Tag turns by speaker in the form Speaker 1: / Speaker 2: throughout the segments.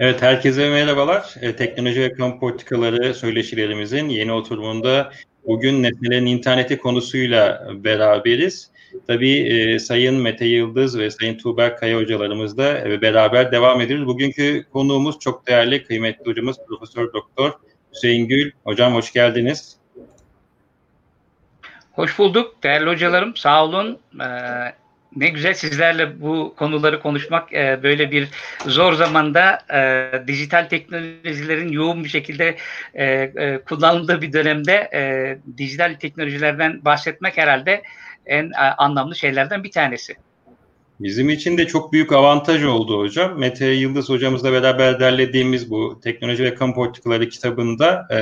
Speaker 1: Evet, herkese merhabalar. E, teknoloji ve kamu politikaları söyleşilerimizin yeni oturumunda bugün nesnelerin interneti konusuyla beraberiz. Tabii e, Sayın Mete Yıldız ve Sayın Tuğber Kaya hocalarımız da e, beraber devam ediyoruz. Bugünkü konuğumuz çok değerli, kıymetli hocamız Profesör Doktor Hüseyin Gül. Hocam hoş geldiniz.
Speaker 2: Hoş bulduk değerli hocalarım. Sağ olun. Ee, ne güzel sizlerle bu konuları konuşmak e, böyle bir zor zamanda e, dijital teknolojilerin yoğun bir şekilde e, e, kullanıldığı bir dönemde e, dijital teknolojilerden bahsetmek herhalde en e, anlamlı şeylerden bir tanesi.
Speaker 1: Bizim için de çok büyük avantaj oldu hocam. Mete Yıldız hocamızla beraber derlediğimiz bu Teknoloji ve Kamu Politikaları kitabında e,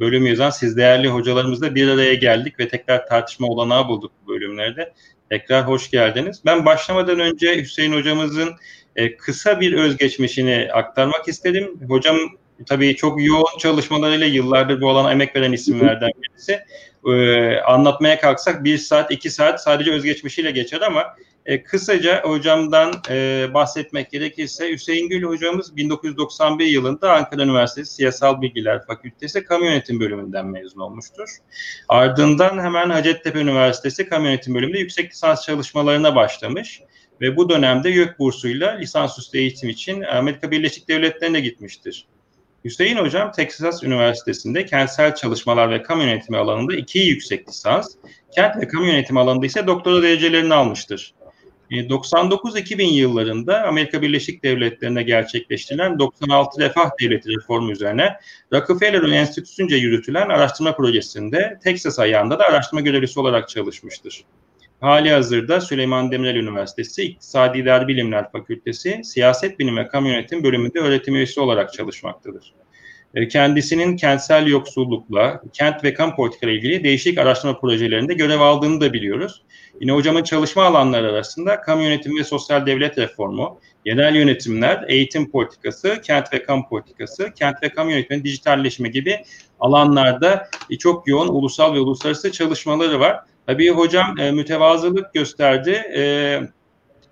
Speaker 1: bölüm yazan siz değerli hocalarımızla bir araya geldik ve tekrar tartışma olanağı bulduk bu bölümlerde. Tekrar hoş geldiniz. Ben başlamadan önce Hüseyin hocamızın e, kısa bir özgeçmişini aktarmak istedim. Hocam tabii çok yoğun çalışmalarıyla yıllardır bu alana emek veren isimlerden birisi. Ee, anlatmaya kalksak bir saat, iki saat sadece özgeçmişiyle geçer ama e, kısaca hocamdan e, bahsetmek gerekirse Hüseyin Gül hocamız 1991 yılında Ankara Üniversitesi Siyasal Bilgiler Fakültesi Kamu Yönetim Bölümünden mezun olmuştur. Ardından hemen Hacettepe Üniversitesi Kamu Yönetim Bölümünde yüksek lisans çalışmalarına başlamış ve bu dönemde YÖK bursuyla lisansüstü eğitim için Amerika Birleşik Devletleri'ne gitmiştir. Hüseyin Hocam Texas Üniversitesi'nde kentsel çalışmalar ve kamu yönetimi alanında iki yüksek lisans, kent ve kamu yönetimi alanında ise doktora derecelerini almıştır. 99-2000 e, yıllarında Amerika Birleşik Devletleri'nde gerçekleştirilen 96 Refah Devleti reformu üzerine Rockefeller Enstitüsü'nce yürütülen araştırma projesinde Texas ayağında da araştırma görevlisi olarak çalışmıştır. Hali hazırda Süleyman Demirel Üniversitesi İktisadi İdari Bilimler Fakültesi Siyaset Bilimi ve Kamu Yönetim bölümünde öğretim üyesi olarak çalışmaktadır. E, kendisinin kentsel yoksullukla, kent ve kamu politikaları ilgili değişik araştırma projelerinde görev aldığını da biliyoruz. Yine hocamın çalışma alanları arasında kamu yönetimi ve sosyal devlet reformu, genel yönetimler, eğitim politikası, kent ve kamu politikası, kent ve kamu yönetimi, dijitalleşme gibi alanlarda çok yoğun ulusal ve uluslararası çalışmaları var. Tabii hocam e, mütevazılık gösterdi. E,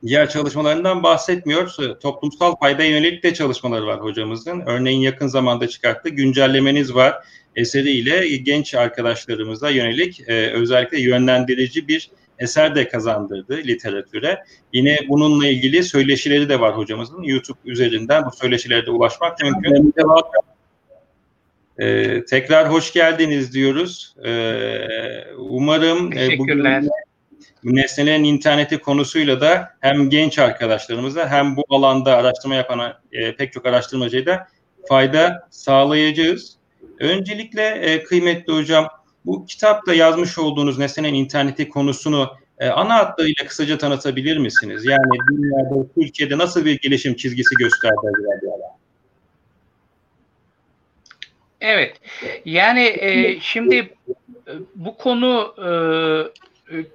Speaker 1: diğer çalışmalarından bahsetmiyor. Toplumsal fayda yönelik de çalışmaları var hocamızın. Örneğin yakın zamanda çıkarttığı güncellemeniz var eseriyle genç arkadaşlarımıza yönelik e, özellikle yönlendirici bir eser de kazandırdı literatüre. Yine bununla ilgili söyleşileri de var hocamızın. YouTube üzerinden bu söyleşilere de ulaşmak mümkün. Ee, tekrar hoş geldiniz diyoruz. Ee, umarım e, bugün nesnelerin interneti konusuyla da hem genç arkadaşlarımıza hem bu alanda araştırma yapan e, pek çok araştırmacıya da fayda sağlayacağız. Öncelikle e, kıymetli hocam bu kitapta yazmış olduğunuz nesnenin interneti konusunu e, ana hatlarıyla kısaca tanıtabilir misiniz? Yani dünyada, Türkiye'de nasıl bir gelişim çizgisi gösterdi acaba
Speaker 2: Evet, yani e, şimdi e, bu konu e,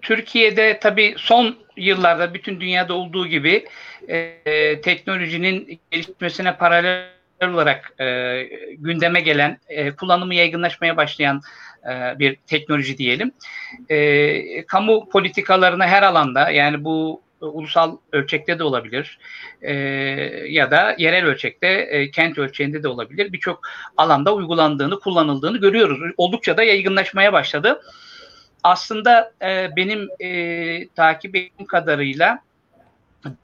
Speaker 2: Türkiye'de tabii son yıllarda bütün dünyada olduğu gibi e, teknolojinin gelişmesine paralel olarak e, gündeme gelen, e, kullanımı yaygınlaşmaya başlayan e, bir teknoloji diyelim. E, kamu politikalarına her alanda yani bu ulusal ölçekte de olabilir e, ya da yerel ölçekte e, kent ölçeğinde de olabilir. Birçok alanda uygulandığını, kullanıldığını görüyoruz. Oldukça da yaygınlaşmaya başladı. Aslında e, benim e, takip ettiğim kadarıyla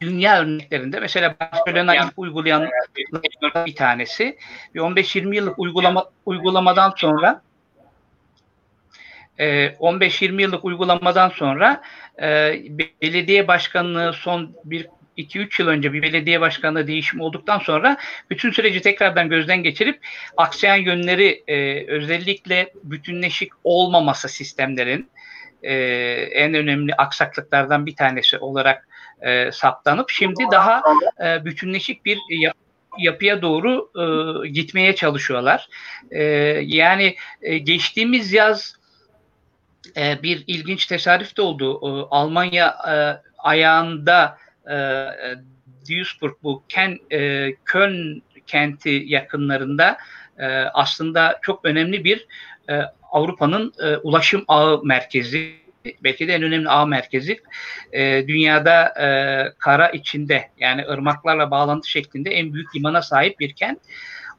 Speaker 2: dünya örneklerinde mesela Barcelona ilk uygulayan bir tanesi ve 15-20 yıllık uygulama uygulamadan sonra 15-20 yıllık uygulamadan sonra belediye başkanlığı son bir 2-3 yıl önce bir belediye başkanlığı değişimi olduktan sonra bütün süreci tekrardan gözden geçirip aksayan yönleri özellikle bütünleşik olmaması sistemlerin en önemli aksaklıklardan bir tanesi olarak e, saptanıp şimdi daha e, bütünleşik bir yap, yapıya doğru e, gitmeye çalışıyorlar. E, yani e, geçtiğimiz yaz e, bir ilginç tesadüf de oldu. E, Almanya e, ayağında e, Duisburg bu Ken, e, Köln kenti yakınlarında e, aslında çok önemli bir e, Avrupa'nın e, ulaşım ağı merkezi belki de en önemli ağ merkezi e, dünyada e, kara içinde yani ırmaklarla bağlantı şeklinde en büyük limana sahip bir kent.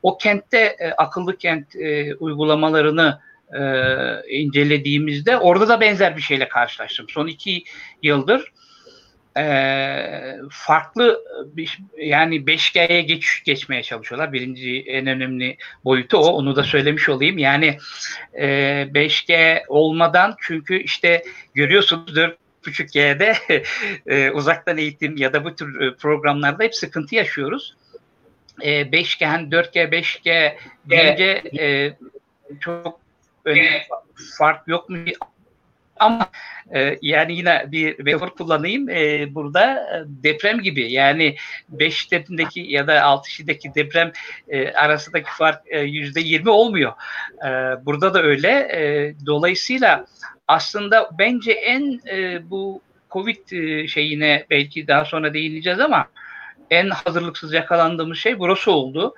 Speaker 2: O kentte e, akıllı kent e, uygulamalarını e, incelediğimizde orada da benzer bir şeyle karşılaştım. Son iki yıldır e, farklı bir, yani 5G'ye geç, geçmeye çalışıyorlar. Birinci en önemli boyutu o. Onu da söylemiş olayım. Yani e, 5G olmadan çünkü işte görüyorsunuz 4.5G'de e, uzaktan eğitim ya da bu tür e, programlarda hep sıkıntı yaşıyoruz. E, 5G, hani 4G, 5G deyince e, çok önemli fark yok mu ama e, yani yine bir metafor kullanayım. E, burada e, deprem gibi yani 5 şiddetindeki ya da 6 şiddetteki deprem e, arasındaki fark e, yüzde 20 olmuyor. E, burada da öyle. E, dolayısıyla aslında bence en e, bu Covid e, şeyine belki daha sonra değineceğiz ama en hazırlıksız yakalandığımız şey burası oldu.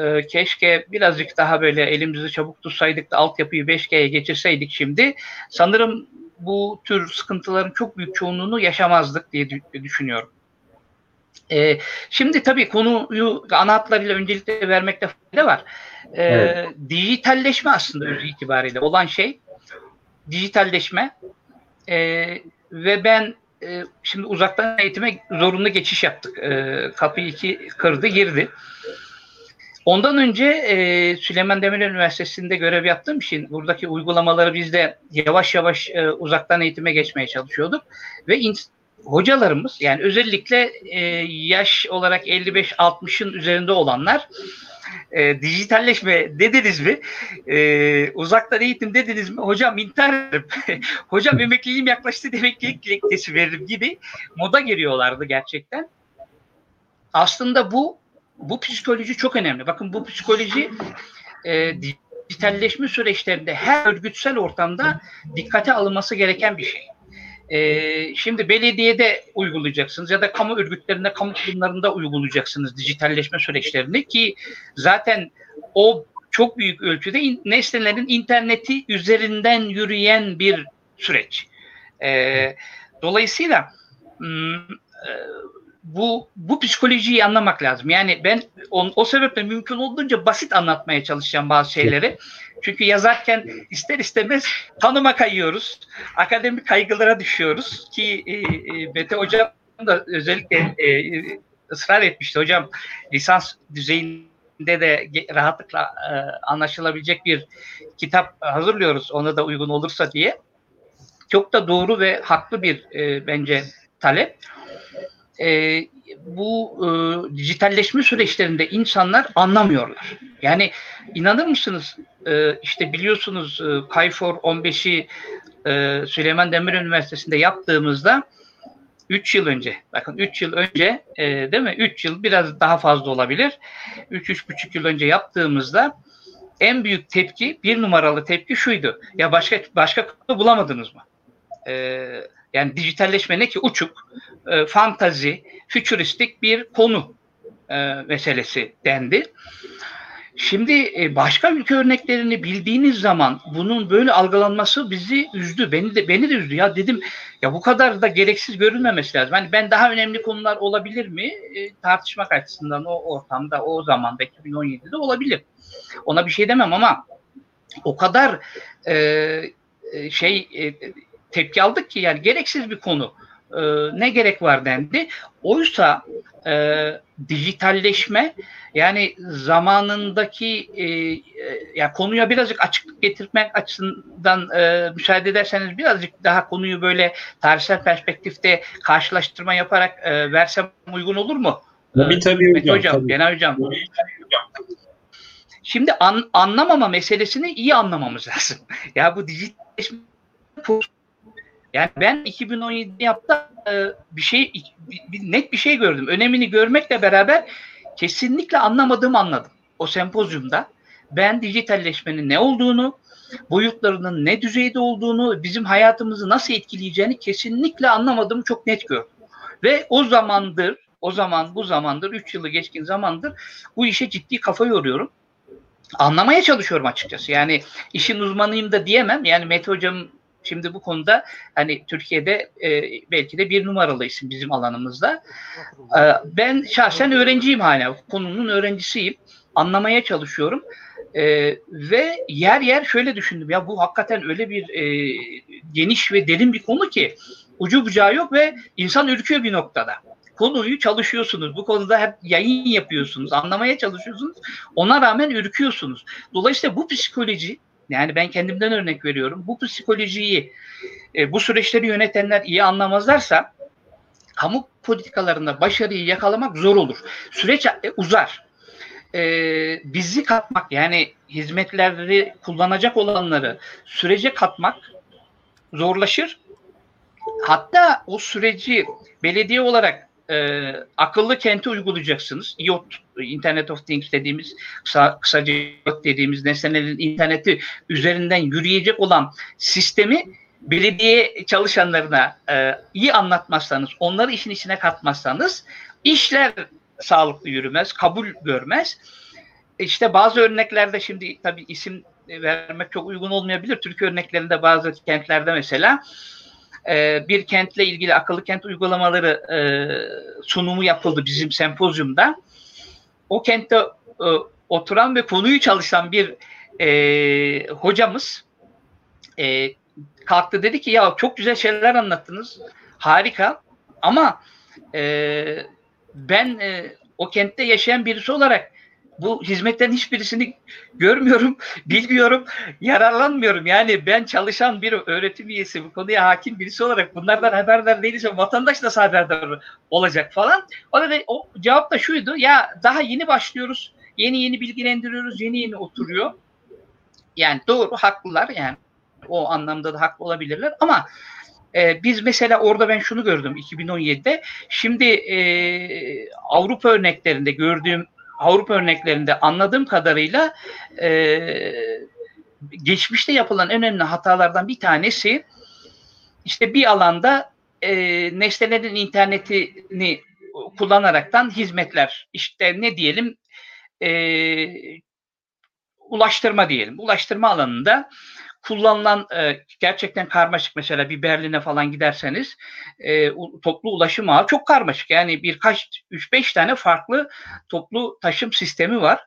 Speaker 2: Ee, keşke birazcık daha böyle elimizi çabuk tutsaydık da altyapıyı 5G'ye geçirseydik şimdi. Sanırım bu tür sıkıntıların çok büyük çoğunluğunu yaşamazdık diye düşünüyorum. Ee, şimdi tabii konuyu ana hatlarıyla öncelikle vermekte fayda var. Ee, evet. Dijitalleşme aslında öz itibariyle olan şey dijitalleşme ee, ve ben e, şimdi uzaktan eğitime zorunlu geçiş yaptık. E, kapıyı iki kırdı girdi. Ondan önce e, Süleyman Demirel Üniversitesi'nde görev yaptığım için buradaki uygulamaları biz de yavaş yavaş e, uzaktan eğitime geçmeye çalışıyorduk. Ve hocalarımız yani özellikle e, yaş olarak 55-60'ın üzerinde olanlar e, dijitalleşme dediniz mi? E, uzaktan eğitim dediniz mi? Hocam ederim. Hocam emekliliğim yaklaştı emeklilik dilekçesi veririm gibi moda giriyorlardı gerçekten. Aslında bu bu psikoloji çok önemli. Bakın bu psikoloji e, dijitalleşme süreçlerinde her örgütsel ortamda dikkate alınması gereken bir şey. E, şimdi belediyede uygulayacaksınız ya da kamu örgütlerinde, kamu kurumlarında uygulayacaksınız dijitalleşme süreçlerini ki zaten o çok büyük ölçüde in, nesnelerin interneti üzerinden yürüyen bir süreç. E, dolayısıyla m, e, bu bu psikolojiyi anlamak lazım. Yani ben on, o sebeple mümkün olduğunca basit anlatmaya çalışacağım bazı şeyleri. Çünkü yazarken ister istemez tanıma kayıyoruz. Akademik kaygılara düşüyoruz ki e, e, Mete Hocam da özellikle e, ısrar etmişti. Hocam lisans düzeyinde de rahatlıkla e, anlaşılabilecek bir kitap hazırlıyoruz. Ona da uygun olursa diye. Çok da doğru ve haklı bir e, bence talep e, bu e, dijitalleşme süreçlerinde insanlar anlamıyorlar. Yani inanır mısınız e, işte biliyorsunuz e, Kayfor 15'i e, Süleyman Demirel Üniversitesi'nde yaptığımızda 3 yıl önce, bakın 3 yıl önce e, değil mi? 3 yıl biraz daha fazla olabilir. 3-3,5 yıl önce yaptığımızda en büyük tepki, bir numaralı tepki şuydu. Ya başka başka bulamadınız mı? E, yani dijitalleşme ne ki uçuk, e, fantazi, fütüristik bir konu e, meselesi dendi. Şimdi e, başka ülke örneklerini bildiğiniz zaman bunun böyle algılanması bizi üzdü. Beni de beni de üzdü. Ya dedim ya bu kadar da gereksiz görülmemesi lazım. Hani ben daha önemli konular olabilir mi? E, tartışmak açısından o ortamda o zaman 2017'de olabilir. Ona bir şey demem ama o kadar e, e şey e, tepki aldık ki yani gereksiz bir konu. E, ne gerek var dendi. Oysa e, dijitalleşme yani zamanındaki e, e, ya konuya birazcık açıklık getirmek açısından e, müsaade ederseniz birazcık daha konuyu böyle tarihsel perspektifte karşılaştırma yaparak e, versem uygun olur mu?
Speaker 1: Tabii tabii
Speaker 2: Mete hocam. hocam tabii. Genel hocam. Şimdi an, anlamama meselesini iyi anlamamız lazım. ya bu dijitalleşme yani ben 2017 yaptım e, bir şey bir, net bir şey gördüm. Önemini görmekle beraber kesinlikle anlamadığımı anladım. O sempozyumda ben dijitalleşmenin ne olduğunu, boyutlarının ne düzeyde olduğunu, bizim hayatımızı nasıl etkileyeceğini kesinlikle anlamadığımı çok net gördüm. Ve o zamandır, o zaman bu zamandır, 3 yılı geçkin zamandır bu işe ciddi kafa yoruyorum. Anlamaya çalışıyorum açıkçası. Yani işin uzmanıyım da diyemem. Yani Mete Hocam Şimdi bu konuda hani Türkiye'de e, belki de bir numaralı isim bizim alanımızda. E, ben şahsen öğrenciyim hala. Konunun öğrencisiyim. Anlamaya çalışıyorum. E, ve yer yer şöyle düşündüm. Ya bu hakikaten öyle bir e, geniş ve derin bir konu ki ucu bucağı yok ve insan ürküyor bir noktada konuyu çalışıyorsunuz. Bu konuda hep yayın yapıyorsunuz. Anlamaya çalışıyorsunuz. Ona rağmen ürküyorsunuz. Dolayısıyla bu psikoloji yani ben kendimden örnek veriyorum. Bu psikolojiyi e, bu süreçleri yönetenler iyi anlamazlarsa kamu politikalarında başarıyı yakalamak zor olur. Süreç e, uzar. E, bizi katmak yani hizmetleri kullanacak olanları sürece katmak zorlaşır. Hatta o süreci belediye olarak e, akıllı kenti uygulayacaksınız. IoT, Internet of Things dediğimiz, kısa, kısaca IoT dediğimiz nesnelerin interneti üzerinden yürüyecek olan sistemi belediye çalışanlarına e, iyi anlatmazsanız, onları işin içine katmazsanız işler sağlıklı yürümez, kabul görmez. İşte bazı örneklerde şimdi tabii isim vermek çok uygun olmayabilir. Türkiye örneklerinde bazı kentlerde mesela e, bir kentle ilgili akıllı kent uygulamaları e, sunumu yapıldı bizim sempozyumda. O kentte e, oturan ve konuyu çalışan bir e, hocamız e, kalktı dedi ki ya çok güzel şeyler anlattınız. Harika ama e, ben e, o kentte yaşayan birisi olarak bu hizmetlerin hiçbirisini görmüyorum, bilmiyorum, yararlanmıyorum. Yani ben çalışan bir öğretim üyesi, bu konuya hakim birisi olarak bunlardan haberdar değilse vatandaş nasıl haberdar olacak falan. O da o cevap da şuydu. Ya daha yeni başlıyoruz. Yeni yeni bilgilendiriyoruz. Yeni yeni oturuyor. Yani doğru haklılar yani. O anlamda da haklı olabilirler ama e, biz mesela orada ben şunu gördüm 2017'de. Şimdi e, Avrupa örneklerinde gördüğüm Avrupa örneklerinde anladığım kadarıyla e, geçmişte yapılan önemli hatalardan bir tanesi işte bir alanda e, nesnelerin internetini kullanaraktan hizmetler işte ne diyelim e, ulaştırma diyelim. Ulaştırma alanında kullanılan e, gerçekten karmaşık mesela bir Berlin'e falan giderseniz e, toplu ulaşım ağı çok karmaşık. Yani birkaç 3-5 tane farklı toplu taşım sistemi var.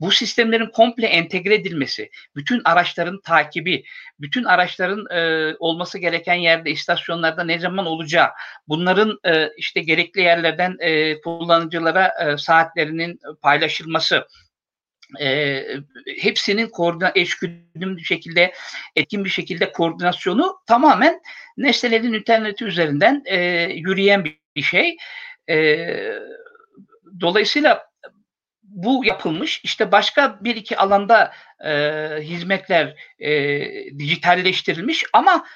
Speaker 2: Bu sistemlerin komple entegre edilmesi, bütün araçların takibi, bütün araçların e, olması gereken yerde istasyonlarda ne zaman olacağı, bunların e, işte gerekli yerlerden e, kullanıcılara e, saatlerinin paylaşılması, e, hepsinin koordina eşgüdüm bir şekilde etkin bir şekilde koordinasyonu tamamen nesnelerin interneti üzerinden e, yürüyen bir şey. E, dolayısıyla bu yapılmış. İşte başka bir iki alanda e, hizmetler e, dijitalleştirilmiş ama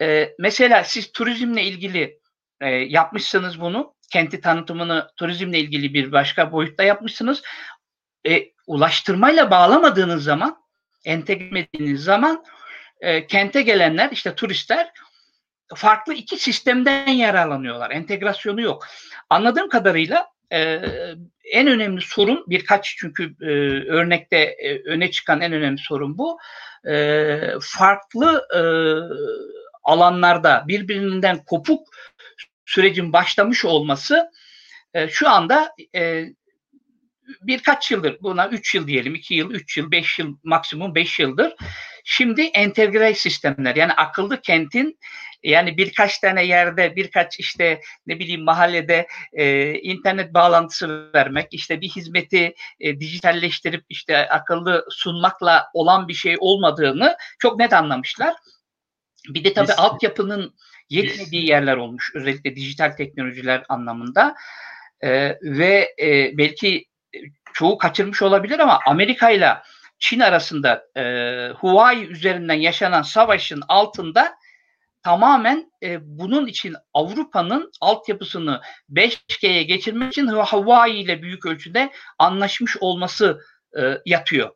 Speaker 2: e, mesela siz turizmle ilgili e, yapmışsınız bunu. Kenti tanıtımını turizmle ilgili bir başka boyutta yapmışsınız. E, ulaştırmayla bağlamadığınız zaman, entegre zaman e, kente gelenler, işte turistler farklı iki sistemden yararlanıyorlar. Entegrasyonu yok. Anladığım kadarıyla e, en önemli sorun birkaç çünkü e, örnekte e, öne çıkan en önemli sorun bu. E, farklı e, alanlarda birbirinden kopuk sürecin başlamış olması e, şu anda e, birkaç yıldır buna 3 yıl diyelim 2 yıl 3 yıl 5 yıl maksimum 5 yıldır şimdi entegre sistemler yani akıllı kentin yani birkaç tane yerde birkaç işte ne bileyim mahallede e, internet bağlantısı vermek işte bir hizmeti e, dijitalleştirip işte akıllı sunmakla olan bir şey olmadığını çok net anlamışlar. Bir de tabii Biz, altyapının yetmediği yerler olmuş özellikle dijital teknolojiler anlamında. Ee, ve e, belki çoğu kaçırmış olabilir ama Amerika ile Çin arasında e, Huawei üzerinden yaşanan savaşın altında tamamen e, bunun için Avrupa'nın altyapısını 5G'ye geçirmek için Huawei ile büyük ölçüde anlaşmış olması e, yatıyor.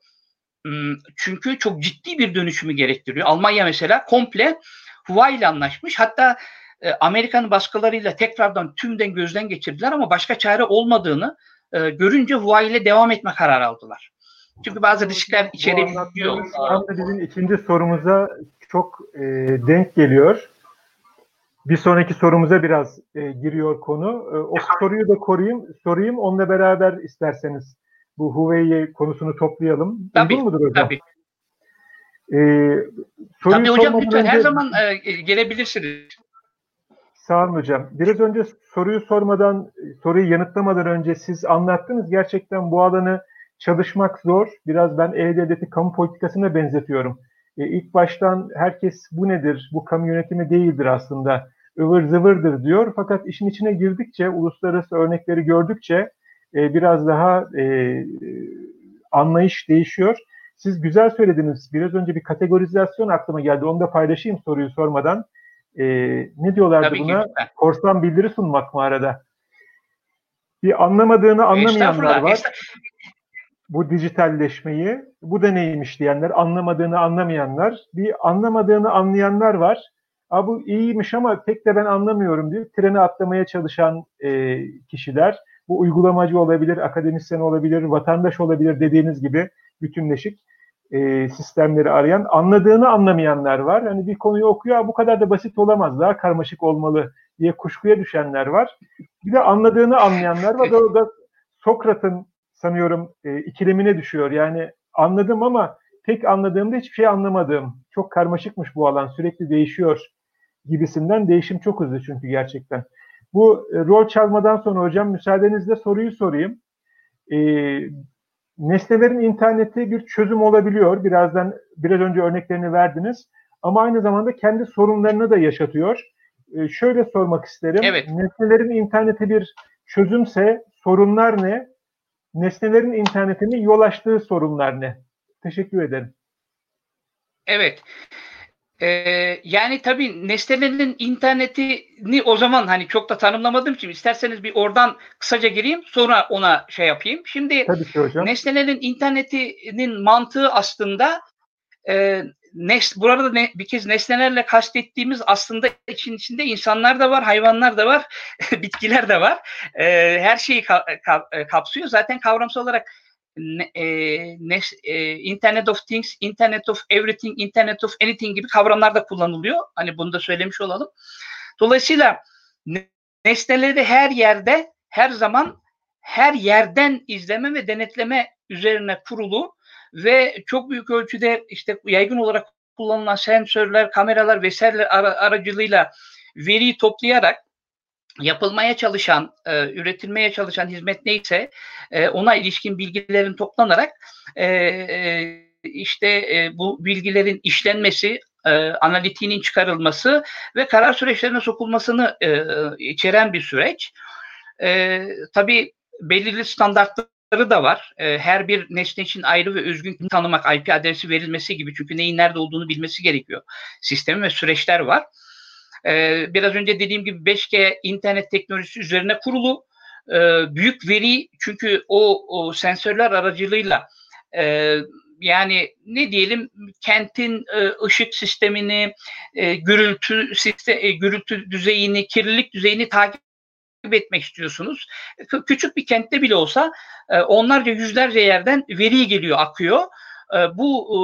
Speaker 2: Hmm, çünkü çok ciddi bir dönüşümü gerektiriyor. Almanya mesela komple Huawei ile anlaşmış. Hatta e, Amerika'nın baskılarıyla tekrardan tümden gözden geçirdiler ama başka çare olmadığını e, görünce Huawei ile devam etme kararı aldılar. Çünkü bazı riskler içerebiliyor.
Speaker 3: Tam da bizim ikinci sorumuza çok e, denk geliyor. Bir sonraki sorumuza biraz e, giriyor konu. E, o soruyu da koruyayım, sorayım. Onunla beraber isterseniz bu Huawei konusunu toplayalım.
Speaker 2: Tabii, Uygun mudur hocam? Tabii. E, tabii hocam lütfen önce... her zaman e, gelebilirsiniz.
Speaker 3: Sağ olun hocam. Biraz önce soruyu sormadan, soruyu yanıtlamadan önce siz anlattınız. Gerçekten bu alanı çalışmak zor. Biraz ben E-Devleti kamu politikasına benzetiyorum. E, ilk baştan herkes bu nedir, bu kamu yönetimi değildir aslında, ıvır zıvırdır diyor. Fakat işin içine girdikçe, uluslararası örnekleri gördükçe e, biraz daha e, anlayış değişiyor. Siz güzel söylediniz. Biraz önce bir kategorizasyon aklıma geldi. Onu da paylaşayım soruyu sormadan. E, ne diyorlardı Tabii buna? Ki. Korsan bildiri sunmak mı arada? Bir anlamadığını anlamayanlar var bu dijitalleşmeyi, bu da neymiş diyenler, anlamadığını anlamayanlar, bir anlamadığını anlayanlar var. Aa, bu iyiymiş ama pek de ben anlamıyorum diye trene atlamaya çalışan e, kişiler. Bu uygulamacı olabilir, akademisyen olabilir, vatandaş olabilir dediğiniz gibi bütünleşik e, sistemleri arayan, anladığını anlamayanlar var. Hani bir konuyu okuyor, bu kadar da basit olamaz, daha karmaşık olmalı diye kuşkuya düşenler var. Bir de anladığını anlayanlar var. O da Sokrat'ın sanıyorum e, ikilemine düşüyor. Yani anladım ama tek anladığımda hiçbir şey anlamadım. Çok karmaşıkmış bu alan, sürekli değişiyor gibisinden. Değişim çok hızlı çünkü gerçekten. Bu e, rol çalmadan sonra hocam müsaadenizle soruyu sorayım. E, nesnelerin interneti bir çözüm olabiliyor. Birazdan biraz önce örneklerini verdiniz. Ama aynı zamanda kendi sorunlarını da yaşatıyor. E, şöyle sormak isterim. Evet. Nesnelerin interneti bir çözümse sorunlar ne? nesnelerin internetinin yol açtığı sorunlar ne? Teşekkür ederim.
Speaker 2: Evet. Ee, yani tabii nesnelerin internetini o zaman hani çok da tanımlamadığım için isterseniz bir oradan kısaca gireyim sonra ona şey yapayım. Şimdi nesnelerin internetinin mantığı aslında e, nes, burada ne, bir kez nesnelerle kastettiğimiz aslında için içinde insanlar da var, hayvanlar da var, bitkiler de var. E, her şeyi ka, ka, e, kapsıyor. Zaten kavramsal olarak e, e, Internet of Things, Internet of Everything, Internet of Anything gibi kavramlar da kullanılıyor. Hani bunu da söylemiş olalım. Dolayısıyla nesneleri her yerde, her zaman her yerden izleme ve denetleme üzerine kurulu ve çok büyük ölçüde işte yaygın olarak kullanılan sensörler, kameralar vesaireler aracılığıyla veriyi toplayarak yapılmaya çalışan, e, üretilmeye çalışan hizmet neyse e, ona ilişkin bilgilerin toplanarak e, e, işte e, bu bilgilerin işlenmesi, e, analitiğinin çıkarılması ve karar süreçlerine sokulmasını e, içeren bir süreç. E, tabii belirli standartlar da var. E, her bir nesne için ayrı ve özgün tanımak, IP adresi verilmesi gibi çünkü neyin nerede olduğunu bilmesi gerekiyor. Sistemi ve süreçler var. E, biraz önce dediğim gibi 5G internet teknolojisi üzerine kurulu e, büyük veri çünkü o, o sensörler aracılığıyla e, yani ne diyelim kentin e, ışık sistemini, e, gürültü sistem, gürültü düzeyini, kirlilik düzeyini takip etmek istiyorsunuz. Küçük bir kentte bile olsa onlarca yüzlerce yerden veri geliyor, akıyor. E, bu e,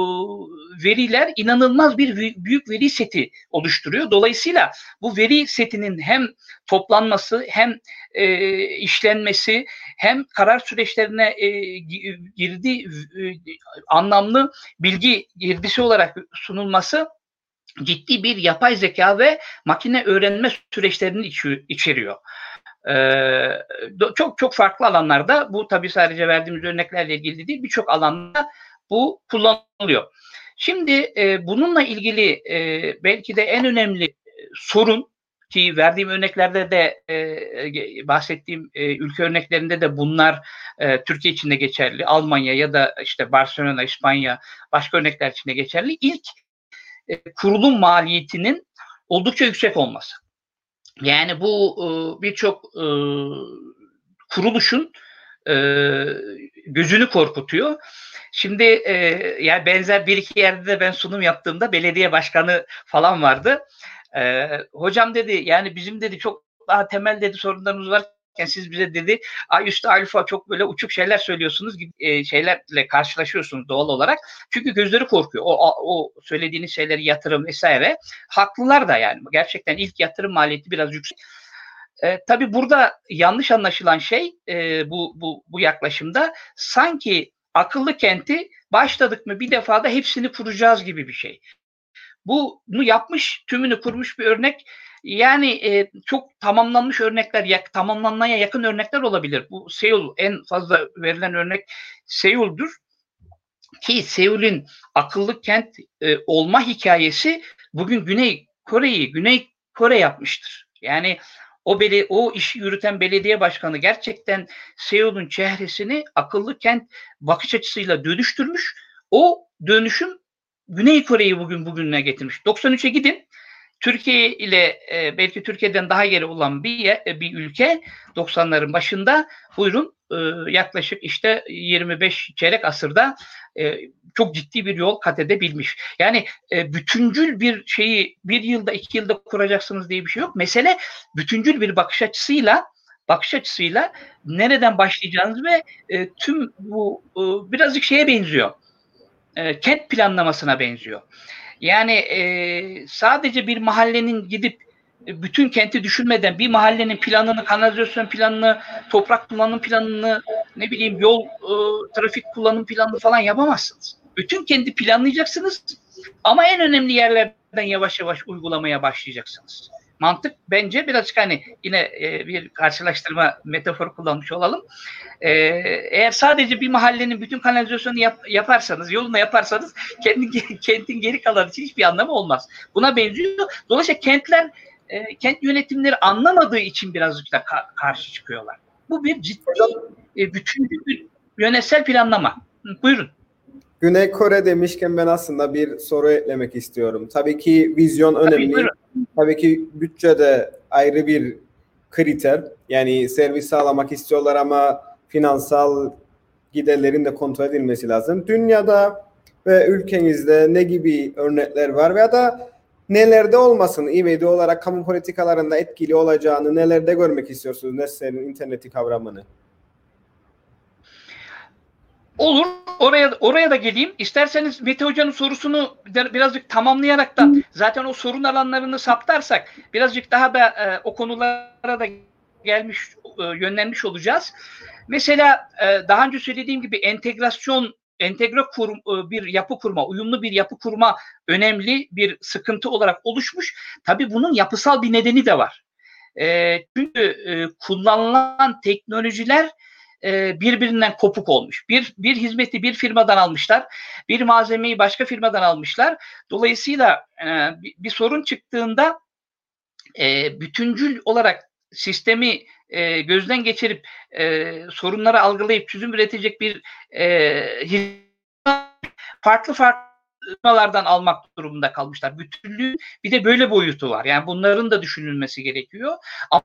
Speaker 2: veriler inanılmaz bir büyük veri seti oluşturuyor. Dolayısıyla bu veri setinin hem toplanması hem işlenmesi hem karar süreçlerine girdi anlamlı bilgi girdisi olarak sunulması ciddi bir yapay zeka ve makine öğrenme süreçlerini içeriyor. Ee, çok çok farklı alanlarda bu tabii sadece verdiğimiz örneklerle ilgili değil birçok alanda bu kullanılıyor. Şimdi e, bununla ilgili e, belki de en önemli sorun ki verdiğim örneklerde de e, bahsettiğim e, ülke örneklerinde de bunlar e, Türkiye için de geçerli. Almanya ya da işte Barcelona, İspanya başka örnekler için de geçerli. İlk e, kurulum maliyetinin oldukça yüksek olması. Yani bu e, birçok e, kuruluşun e, gözünü korkutuyor. Şimdi e, yani benzer bir iki yerde de ben sunum yaptığımda belediye başkanı falan vardı. E, hocam dedi yani bizim dedi çok daha temel dedi sorunlarımız var siz bize dedi ay üstü alfa çok böyle uçuk şeyler söylüyorsunuz gibi e, şeylerle karşılaşıyorsunuz doğal olarak. Çünkü gözleri korkuyor. O, o söylediğiniz şeyleri yatırım vesaire. Haklılar da yani. Gerçekten ilk yatırım maliyeti biraz yüksek. E, tabii burada yanlış anlaşılan şey e, bu, bu, bu yaklaşımda sanki akıllı kenti başladık mı bir defada hepsini kuracağız gibi bir şey. Bunu yapmış, tümünü kurmuş bir örnek yani e, çok tamamlanmış örnekler, yak, tamamlanmaya yakın örnekler olabilir. Bu Seul en fazla verilen örnek Seul'dur. Ki Seul'ün akıllı kent e, olma hikayesi bugün Güney Kore'yi Güney Kore yapmıştır. Yani o beli o işi yürüten belediye başkanı gerçekten Seul'un çehresini akıllı kent bakış açısıyla dönüştürmüş. O dönüşüm Güney Kore'yi bugün bugüne getirmiş. 93'e gidin. Türkiye ile e, belki Türkiye'den daha geri olan bir yer, e, bir ülke 90'ların başında buyurun e, yaklaşık işte 25 çeyrek asırda e, çok ciddi bir yol kat edebilmiş. Yani e, bütüncül bir şeyi bir yılda iki yılda kuracaksınız diye bir şey yok. Mesele bütüncül bir bakış açısıyla bakış açısıyla nereden başlayacağınız ve e, tüm bu e, birazcık şeye benziyor. E, kent planlamasına benziyor. Yani e, sadece bir mahallenin gidip bütün kenti düşünmeden bir mahallenin planını, kanalizasyon planını, toprak kullanım planını, ne bileyim yol, e, trafik kullanım planını falan yapamazsınız. Bütün kendi planlayacaksınız ama en önemli yerlerden yavaş yavaş uygulamaya başlayacaksınız. Mantık bence birazcık hani yine e, bir karşılaştırma metafor kullanmış olalım. E, eğer sadece bir mahallenin bütün kanalizasyonu yap, yaparsanız, yolunu yaparsanız kendi, kentin geri kalan için hiçbir anlamı olmaz. Buna benziyor. Dolayısıyla kentler e, kent yönetimleri anlamadığı için birazcık da ka- karşı çıkıyorlar. Bu bir ciddi e, bütün bir yönetsel planlama. Buyurun.
Speaker 4: Güney Kore demişken ben aslında bir soru eklemek istiyorum. Tabii ki vizyon önemli. Tabii, Tabii ki bütçe de ayrı bir kriter. Yani servis sağlamak istiyorlar ama finansal giderlerin de kontrol edilmesi lazım. Dünyada ve ülkenizde ne gibi örnekler var veya da nelerde olmasın ivedi olarak kamu politikalarında etkili olacağını nelerde görmek istiyorsunuz Nesne'nin interneti kavramını?
Speaker 2: Olur. Oraya oraya da geleyim. İsterseniz Mete Hoca'nın sorusunu birazcık tamamlayarak da zaten o sorun alanlarını saptarsak birazcık daha da e, o konulara da gelmiş e, yönlenmiş olacağız. Mesela e, daha önce söylediğim gibi entegrasyon entegre kur, e, bir yapı kurma, uyumlu bir yapı kurma önemli bir sıkıntı olarak oluşmuş. Tabii bunun yapısal bir nedeni de var. E, çünkü e, kullanılan teknolojiler e, birbirinden kopuk olmuş. Bir, bir hizmeti bir firmadan almışlar, bir malzemeyi başka firmadan almışlar. Dolayısıyla e, bir, bir sorun çıktığında e, bütüncül olarak sistemi e, gözden geçirip e, sorunları algılayıp çözüm üretecek bir e, farklı farklı firmalardan almak durumunda kalmışlar. Bütünlüğün bir de böyle boyutu var. Yani bunların da düşünülmesi gerekiyor. Ama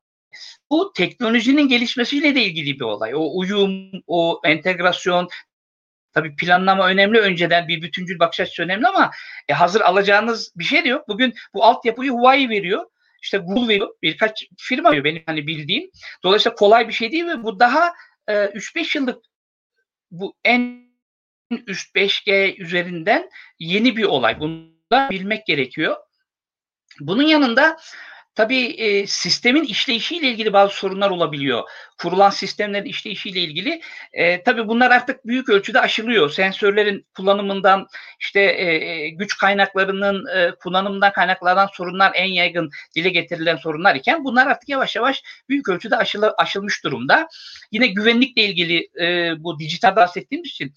Speaker 2: bu teknolojinin gelişmesiyle de ilgili bir olay. O uyum, o entegrasyon, Tabii planlama önemli önceden bir bütüncül bakış açısı önemli ama e, hazır alacağınız bir şey de yok. Bugün bu altyapıyı Huawei veriyor. İşte Google veriyor. Birkaç firma veriyor benim hani bildiğim. Dolayısıyla kolay bir şey değil ve bu daha e, 3-5 yıllık bu en üst 5G üzerinden yeni bir olay. Bunu da bilmek gerekiyor. Bunun yanında Tabii e, sistemin işleyişiyle ilgili bazı sorunlar olabiliyor. Kurulan sistemlerin işleyişiyle ilgili. E, tabii bunlar artık büyük ölçüde aşılıyor. Sensörlerin kullanımından, işte e, güç kaynaklarının e, kullanımından kaynaklanan sorunlar en yaygın dile getirilen sorunlar iken bunlar artık yavaş yavaş büyük ölçüde aşılı, aşılmış durumda. Yine güvenlikle ilgili e, bu dijital bahsettiğimiz için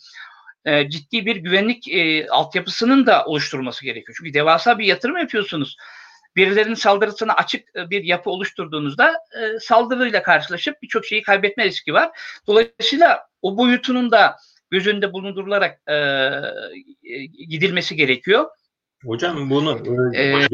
Speaker 2: e, ciddi bir güvenlik e, altyapısının da oluşturulması gerekiyor. Çünkü devasa bir yatırım yapıyorsunuz birilerinin saldırısına açık e, bir yapı oluşturduğunuzda e, saldırıyla karşılaşıp birçok şeyi kaybetme riski var. Dolayısıyla o boyutunun da göz önünde bulundurularak e, e, gidilmesi gerekiyor.
Speaker 1: Hocam bunu e,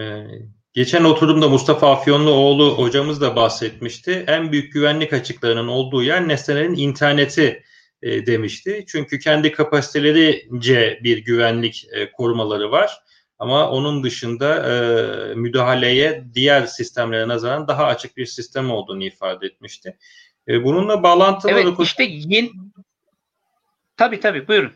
Speaker 1: e, geçen oturumda Mustafa Afyonluoğlu hocamız da bahsetmişti. En büyük güvenlik açıklarının olduğu yer nesnelerin interneti e, demişti. Çünkü kendi kapasitelerince bir güvenlik e, korumaları var Ama onun dışında e, müdahaleye diğer sistemlere nazaran daha açık bir sistem olduğunu ifade etmişti. E, bununla bağlantılı
Speaker 2: evet, olarak... işte yeni... Tabii tabii buyurun.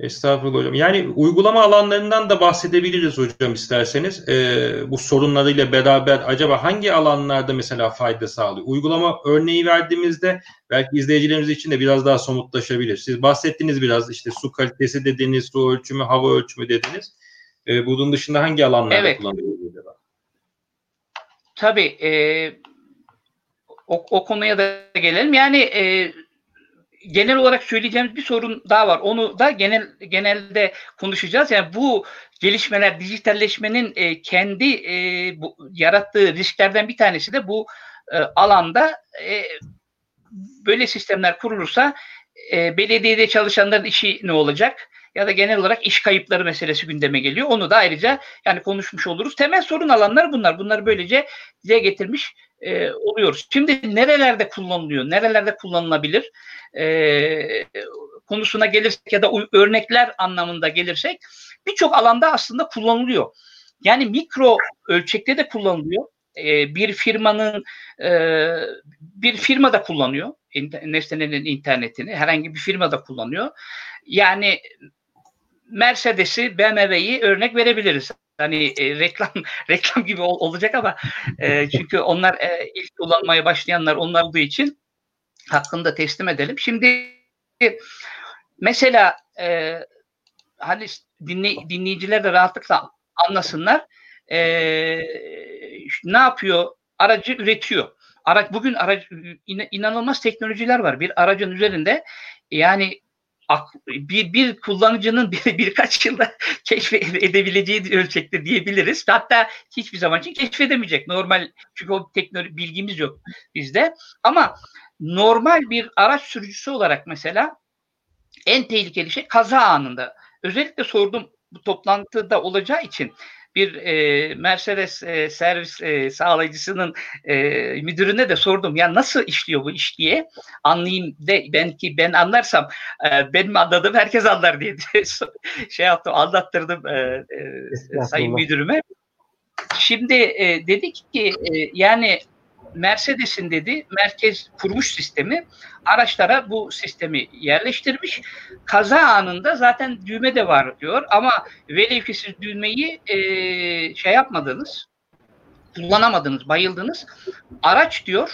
Speaker 1: Estağfurullah hocam. Yani uygulama alanlarından da bahsedebiliriz hocam isterseniz. Ee, bu sorunlarıyla beraber acaba hangi alanlarda mesela fayda sağlıyor? Uygulama örneği verdiğimizde belki izleyicilerimiz için de biraz daha somutlaşabilir. Siz bahsettiniz biraz işte su kalitesi dediğiniz, su ölçümü, hava ölçümü dediniz. Ee, bunun dışında hangi alanlarda evet. kullanılıyor acaba?
Speaker 2: Tabii. E, o, o konuya da gelelim. Yani e, genel olarak söyleyeceğimiz bir sorun daha var. Onu da genel genelde konuşacağız. Yani bu gelişmeler, dijitalleşmenin e, kendi e, bu, yarattığı risklerden bir tanesi de bu e, alanda e, böyle sistemler kurulursa e, belediyede çalışanların işi ne olacak? Ya da genel olarak iş kayıpları meselesi gündeme geliyor. Onu da ayrıca yani konuşmuş oluruz. Temel sorun alanlar bunlar. Bunları böylece dile getirmiş e, oluyoruz. Şimdi nerelerde kullanılıyor, nerelerde kullanılabilir e, konusuna gelirsek ya da örnekler anlamında gelirsek birçok alanda aslında kullanılıyor. Yani mikro ölçekte de kullanılıyor. E, bir firmanın e, bir firma da kullanıyor nesnelerin internetini. Herhangi bir firma da kullanıyor. Yani Mercedes'i, BMW'yi örnek verebiliriz hani e, reklam reklam gibi ol, olacak ama e, çünkü onlar e, ilk kullanmaya başlayanlar onlar olduğu için hakkını da teslim edelim. Şimdi mesela e, hani dinley, dinleyiciler de rahatlıkla anlasınlar. E, ne yapıyor? Aracı üretiyor. Araç bugün araç inanılmaz teknolojiler var. Bir aracın üzerinde yani bir, bir kullanıcının bir, birkaç yılda keşfedebileceği ölçekte diyebiliriz. Hatta hiçbir zaman için keşfedemeyecek. Normal çünkü o teknoloji bilgimiz yok bizde. Ama normal bir araç sürücüsü olarak mesela en tehlikeli şey kaza anında. Özellikle sordum bu toplantıda olacağı için bir e, Mercedes e, servis e, sağlayıcısının e, müdürüne de sordum ya nasıl işliyor bu iş? diye. Anlayayım de ben ki ben anlarsam e, benim anladığım herkes anlar diye şey yaptım anlattırdım e, e, sayın müdürüme. Şimdi e, dedik ki e, yani Mercedes'in dedi merkez kurmuş sistemi araçlara bu sistemi yerleştirmiş. Kaza anında zaten düğme de var diyor ama velev ki siz düğmeyi e, şey yapmadınız, kullanamadınız, bayıldınız. Araç diyor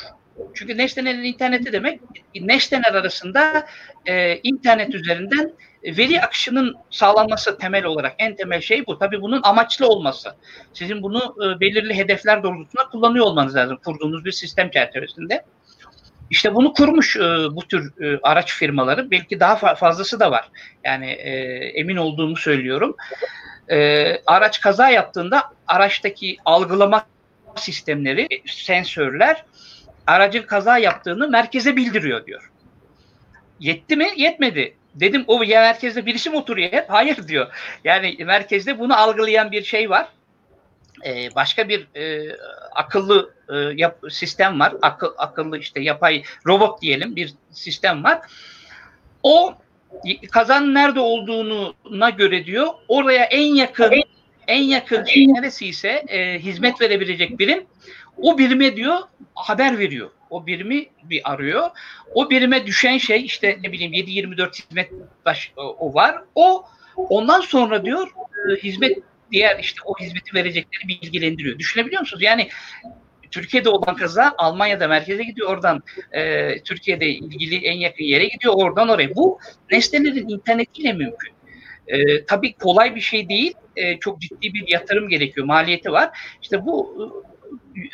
Speaker 2: çünkü nesnelerin interneti demek nesneler arasında e, internet üzerinden veri akışının sağlanması temel olarak en temel şey bu. Tabii bunun amaçlı olması. Sizin bunu e, belirli hedefler doğrultusunda kullanıyor olmanız lazım kurduğunuz bir sistem çerçevesinde. İşte bunu kurmuş e, bu tür e, araç firmaları. Belki daha fa- fazlası da var. Yani emin olduğumu söylüyorum. Araç kaza yaptığında araçtaki algılama sistemleri, sensörler aracın kaza yaptığını merkeze bildiriyor diyor. Yetti mi? Yetmedi. Dedim o ya merkezde birisi mi oturuyor hep? Hayır diyor. Yani merkezde bunu algılayan bir şey var. Ee, başka bir e, akıllı e, yap, sistem var. Akıl, akıllı işte yapay robot diyelim bir sistem var. O kazan nerede olduğuna göre diyor oraya en yakın en yakın şey neresi ise e, hizmet verebilecek birim o birime diyor haber veriyor. O birimi bir arıyor. O birime düşen şey işte ne bileyim 7-24 hizmet baş, o var. O ondan sonra diyor e, hizmet diğer işte o hizmeti verecekleri bilgilendiriyor. Düşünebiliyor musunuz? Yani Türkiye'de olan kaza Almanya'da merkeze gidiyor. Oradan e, Türkiye'de ilgili en yakın yere gidiyor. Oradan oraya. Bu nesnelerin internetiyle mümkün. E, tabii kolay bir şey değil. E, çok ciddi bir yatırım gerekiyor. Maliyeti var. İşte bu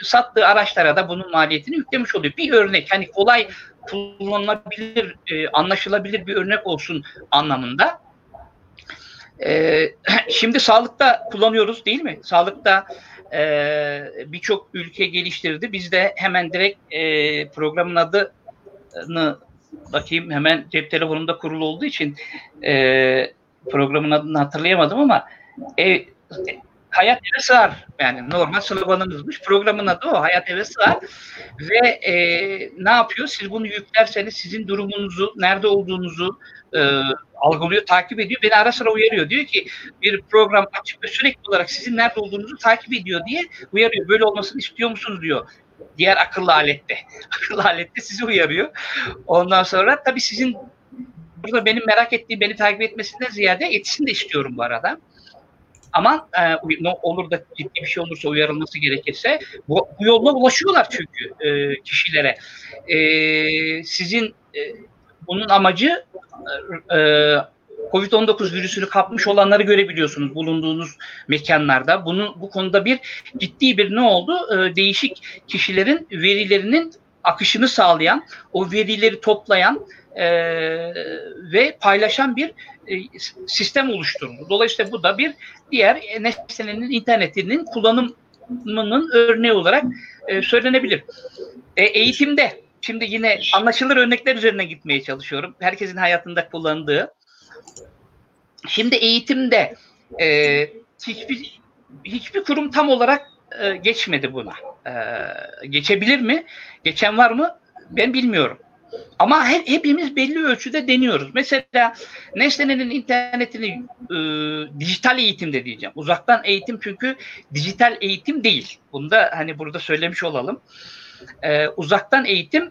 Speaker 2: sattığı araçlara da bunun maliyetini yüklemiş oluyor. Bir örnek hani kolay kullanılabilir, e, anlaşılabilir bir örnek olsun anlamında. E, şimdi sağlıkta kullanıyoruz değil mi? Sağlıkta e, birçok ülke geliştirdi. Biz de hemen direkt e, programın adını bakayım hemen cep telefonumda kurulu olduğu için e, programın adını hatırlayamadım ama e, hayat eve sığar. Yani normal sloganımızmış. Programın adı o. Hayat eve sığar. Ve e, ne yapıyor? Siz bunu yüklerseniz sizin durumunuzu, nerede olduğunuzu e, algılıyor, takip ediyor. Beni ara sıra uyarıyor. Diyor ki bir program açık ve sürekli olarak sizin nerede olduğunuzu takip ediyor diye uyarıyor. Böyle olmasını istiyor musunuz diyor diğer akıllı alette. Akıllı alette sizi uyarıyor. Ondan sonra tabii sizin burada benim merak ettiğim beni takip etmesinden ziyade etsin de istiyorum bu arada. Ama e, ne olur da ciddi bir şey olursa uyarılması gerekirse bu, bu yolla ulaşıyorlar çünkü e, kişilere. E, sizin e, bunun amacı e, Covid-19 virüsünü kapmış olanları görebiliyorsunuz bulunduğunuz mekanlarda. Bunun bu konuda bir ciddi bir ne oldu? E, değişik kişilerin verilerinin akışını sağlayan, o verileri toplayan e, ve paylaşan bir e, sistem oluşturuldu. Dolayısıyla bu da bir diğer nesnenin internetinin kullanımının örneği olarak e, söylenebilir. E, eğitimde şimdi yine anlaşılır örnekler üzerine gitmeye çalışıyorum. Herkesin hayatında kullandığı. Şimdi eğitimde e, hiçbir hiçbir kurum tam olarak e, geçmedi buna. E, geçebilir mi? Geçen var mı? Ben bilmiyorum. Ama hep, hepimiz belli ölçüde deniyoruz. Mesela Nesne'nin internetini e, dijital eğitimde diyeceğim. Uzaktan eğitim çünkü dijital eğitim değil. Bunu da hani burada söylemiş olalım. E, uzaktan eğitim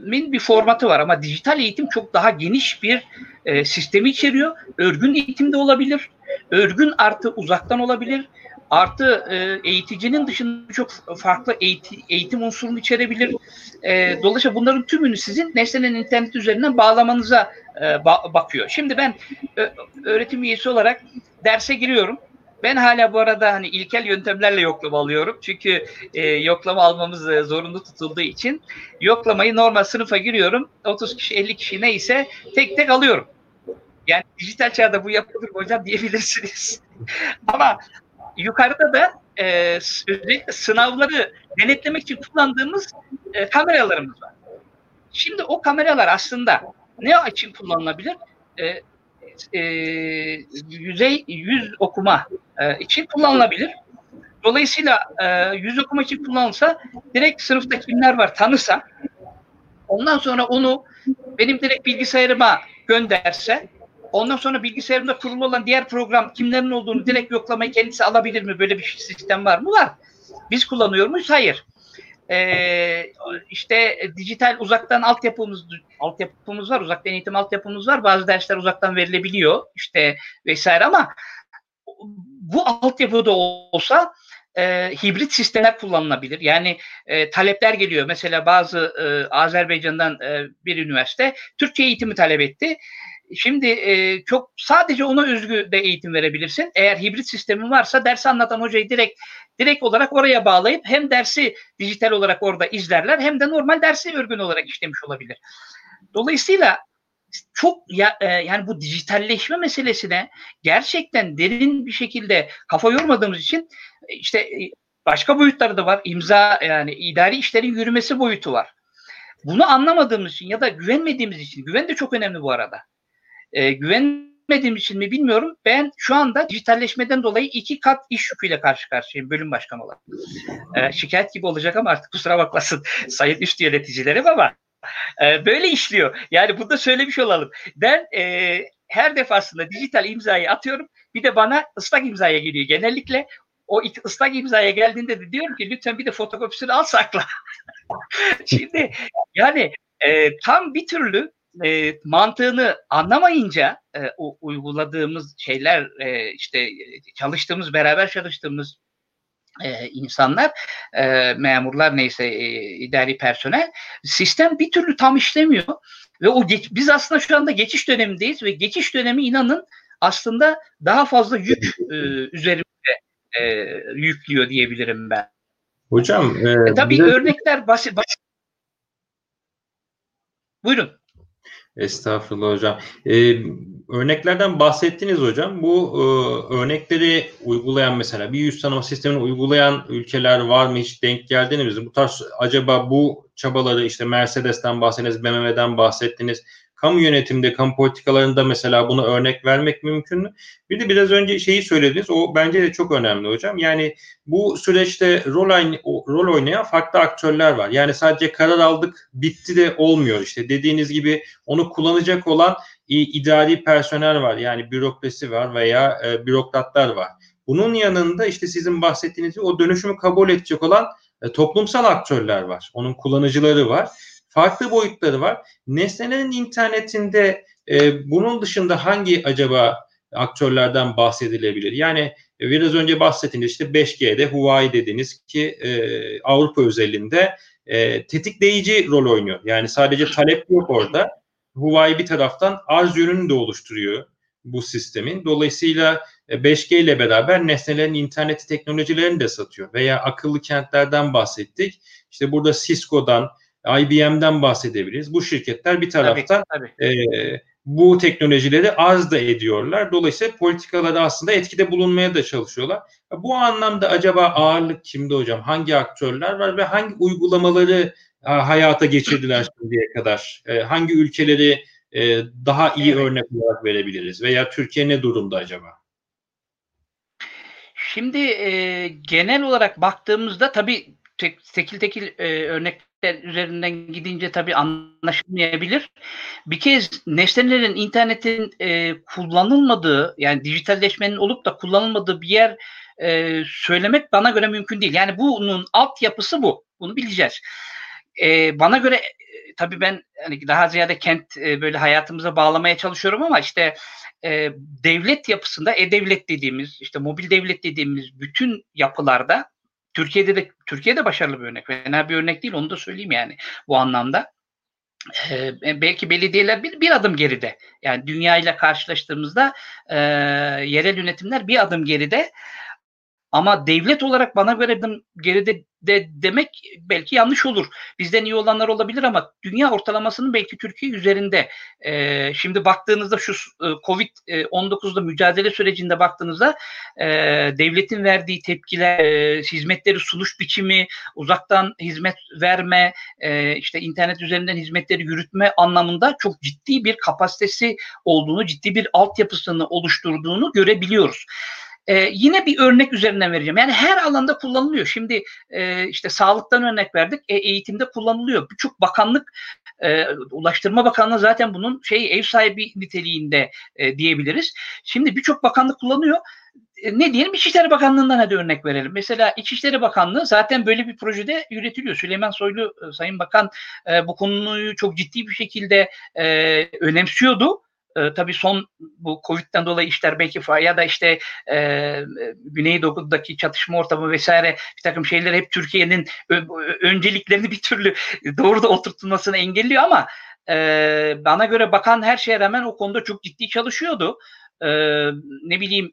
Speaker 2: min bir formatı var ama dijital eğitim çok daha geniş bir e, sistemi içeriyor. Örgün eğitim de olabilir. Örgün artı uzaktan olabilir. Artı e, eğiticinin dışında çok farklı eğitim, eğitim unsurunu içerebilir. E, dolayısıyla bunların tümünü sizin nesnenin internet üzerinden bağlamanıza e, ba- bakıyor. Şimdi ben ö- öğretim üyesi olarak derse giriyorum. Ben hala bu arada hani ilkel yöntemlerle yoklama alıyorum. Çünkü e, yoklama almamız e, zorunlu tutulduğu için yoklamayı normal sınıfa giriyorum. 30 kişi 50 kişi neyse tek tek alıyorum. Yani dijital çağda bu yapılır hocam diyebilirsiniz. Ama yukarıda da e, sınavları denetlemek için kullandığımız e, kameralarımız var. Şimdi o kameralar aslında ne için kullanılabilir? E, e, yüzey yüz okuma e, için kullanılabilir. Dolayısıyla e, yüz okuma için kullanılsa direkt sınıfta kimler var tanısa ondan sonra onu benim direkt bilgisayarıma gönderse ondan sonra bilgisayarımda kurulu olan diğer program kimlerin olduğunu direkt yoklamayı kendisi alabilir mi? Böyle bir sistem var mı? Var. Biz kullanıyor muyuz? Hayır. Ee, işte dijital uzaktan altyapımız altyapımız var, uzaktan eğitim altyapımız var. Bazı dersler uzaktan verilebiliyor işte vesaire ama bu altyapıda olsa e, hibrit sistemler kullanılabilir. Yani e, talepler geliyor. Mesela bazı e, Azerbaycan'dan e, bir üniversite Türkçe eğitimi talep etti. Şimdi e, çok sadece ona özgü de eğitim verebilirsin. Eğer hibrit sistemin varsa dersi anlatan hocayı direkt direkt olarak oraya bağlayıp hem dersi dijital olarak orada izlerler hem de normal dersi örgün olarak işlemiş olabilir. Dolayısıyla çok ya, e, yani bu dijitalleşme meselesine gerçekten derin bir şekilde kafa yormadığımız için e, işte e, başka boyutları da var. İmza yani idari işlerin yürümesi boyutu var. Bunu anlamadığımız için ya da güvenmediğimiz için, güven de çok önemli bu arada. E, güvenmediğim için mi bilmiyorum. Ben şu anda dijitalleşmeden dolayı iki kat iş yüküyle karşı karşıyayım bölüm başkanı olarak. E, şikayet gibi olacak ama artık kusura bakmasın sayın üst yöneticilerim ama e, böyle işliyor. Yani bunu da söylemiş olalım. Ben e, her defasında dijital imzayı atıyorum. Bir de bana ıslak imzaya geliyor genellikle. O ıslak imzaya geldiğinde de diyorum ki lütfen bir de fotokopisini al sakla. Şimdi yani e, tam bir türlü e, mantığını anlamayınca e, o uyguladığımız şeyler e, işte çalıştığımız beraber çalıştığımız e, insanlar e, memurlar neyse e, idari personel sistem bir türlü tam işlemiyor ve o geç, biz aslında şu anda geçiş dönemindeyiz ve geçiş dönemi inanın aslında daha fazla yük e, üzerimize e, yüklüyor diyebilirim ben.
Speaker 1: Hocam
Speaker 2: e, e, tabii bize... örnekler basit, basit. Buyurun.
Speaker 1: Estağfurullah hocam. Ee, örneklerden bahsettiniz hocam. Bu e, örnekleri uygulayan mesela bir yüz tanıma sistemini uygulayan ülkeler var mı? Hiç denk geldiniz mi? Bu tarz acaba bu çabaları işte Mercedes'ten bahsettiniz, BMW'den bahsettiniz. Kamu yönetiminde, kamu politikalarında mesela buna örnek vermek mümkün mü? Bir de biraz önce şeyi söylediniz, o bence de çok önemli hocam. Yani bu süreçte rol, rol oynayan farklı aktörler var. Yani sadece karar aldık, bitti de olmuyor işte. Dediğiniz gibi onu kullanacak olan idari personel var. Yani bürokrasi var veya e, bürokratlar var. Bunun yanında işte sizin bahsettiğiniz o dönüşümü kabul edecek olan e, toplumsal aktörler var. Onun kullanıcıları var. Farklı boyutları var. Nesnelerin internetinde e, bunun dışında hangi acaba aktörlerden bahsedilebilir? Yani e, biraz önce bahsettiğiniz işte 5G'de Huawei dediniz ki e, Avrupa özelinde e, tetikleyici rol oynuyor. Yani sadece talep yok orada. Huawei bir taraftan arz yönünü de oluşturuyor bu sistemin. Dolayısıyla 5G e, ile beraber nesnelerin interneti teknolojilerini de satıyor. Veya akıllı kentlerden bahsettik. İşte burada Cisco'dan, IBM'den bahsedebiliriz. Bu şirketler bir taraftan tabii, tabii. E, bu teknolojileri arz da ediyorlar. Dolayısıyla politikalarda aslında etkide bulunmaya da çalışıyorlar. Bu anlamda acaba ağırlık kimde hocam? Hangi aktörler var ve hangi uygulamaları hayata geçirdiler şimdiye kadar? Hangi ülkeleri e, daha iyi evet. örnek olarak verebiliriz? Veya Türkiye ne durumda acaba?
Speaker 2: Şimdi e, genel olarak baktığımızda tabii tek, tekil tekil e, örnekler üzerinden gidince tabii anlaşılmayabilir. Bir kez nesnelerin internetin e, kullanılmadığı yani dijitalleşmenin olup da kullanılmadığı bir yer e, söylemek bana göre mümkün değil. Yani bunun altyapısı bu. Bunu bileceğiz. E, bana göre e, tabii ben hani daha ziyade kent e, böyle hayatımıza bağlamaya çalışıyorum ama işte e, devlet yapısında e-devlet dediğimiz işte mobil devlet dediğimiz bütün yapılarda Türkiye'de de Türkiye'de başarılı bir örnek. Fena bir örnek değil onu da söyleyeyim yani bu anlamda. Ee, belki belediyeler bir, bir adım geride. Yani dünya ile karşılaştığımızda e, yerel yönetimler bir adım geride. Ama devlet olarak bana göre geride de demek belki yanlış olur. Bizden iyi olanlar olabilir ama dünya ortalamasının belki Türkiye üzerinde. E, şimdi baktığınızda şu e, Covid-19'da mücadele sürecinde baktığınızda e, devletin verdiği tepkiler, e, hizmetleri sunuş biçimi, uzaktan hizmet verme, e, işte internet üzerinden hizmetleri yürütme anlamında çok ciddi bir kapasitesi olduğunu, ciddi bir altyapısını oluşturduğunu görebiliyoruz. Ee, yine bir örnek üzerinden vereceğim. Yani her alanda kullanılıyor. Şimdi e, işte sağlıktan örnek verdik. E, eğitimde kullanılıyor. Birçok bakanlık e, Ulaştırma Bakanlığı zaten bunun şey ev sahibi niteliğinde e, diyebiliriz. Şimdi birçok bakanlık kullanıyor e, ne diyelim İçişleri Bakanlığı'ndan hadi örnek verelim. Mesela İçişleri Bakanlığı zaten böyle bir projede yürütülüyor. Süleyman Soylu e, Sayın Bakan e, bu konuyu çok ciddi bir şekilde önemsiyordu e, tabii son bu Covid'den dolayı işler belki ya da işte e, Güneydoğu'daki çatışma ortamı vesaire bir takım şeyler hep Türkiye'nin önceliklerini bir türlü doğru da oturtulmasını engelliyor ama e, bana göre bakan her şeye rağmen o konuda çok ciddi çalışıyordu. E, ne bileyim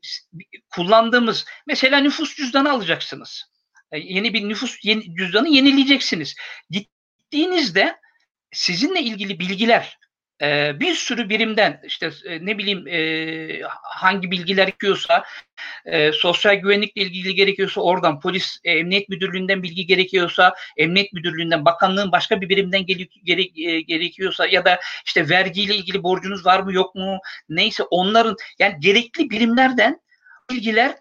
Speaker 2: kullandığımız mesela nüfus cüzdanı alacaksınız. E, yeni bir nüfus yeni, cüzdanı yenileyeceksiniz. Gittiğinizde sizinle ilgili bilgiler e, bir sürü birimden işte e, ne bileyim e, hangi bilgiler gerekiyorsa e, sosyal güvenlikle ilgili gerekiyorsa oradan polis e, emniyet müdürlüğünden bilgi gerekiyorsa emniyet müdürlüğünden bakanlığın başka bir birimden gere, gere, gerekiyorsa ya da işte vergiyle ilgili borcunuz var mı yok mu neyse onların yani gerekli birimlerden bilgiler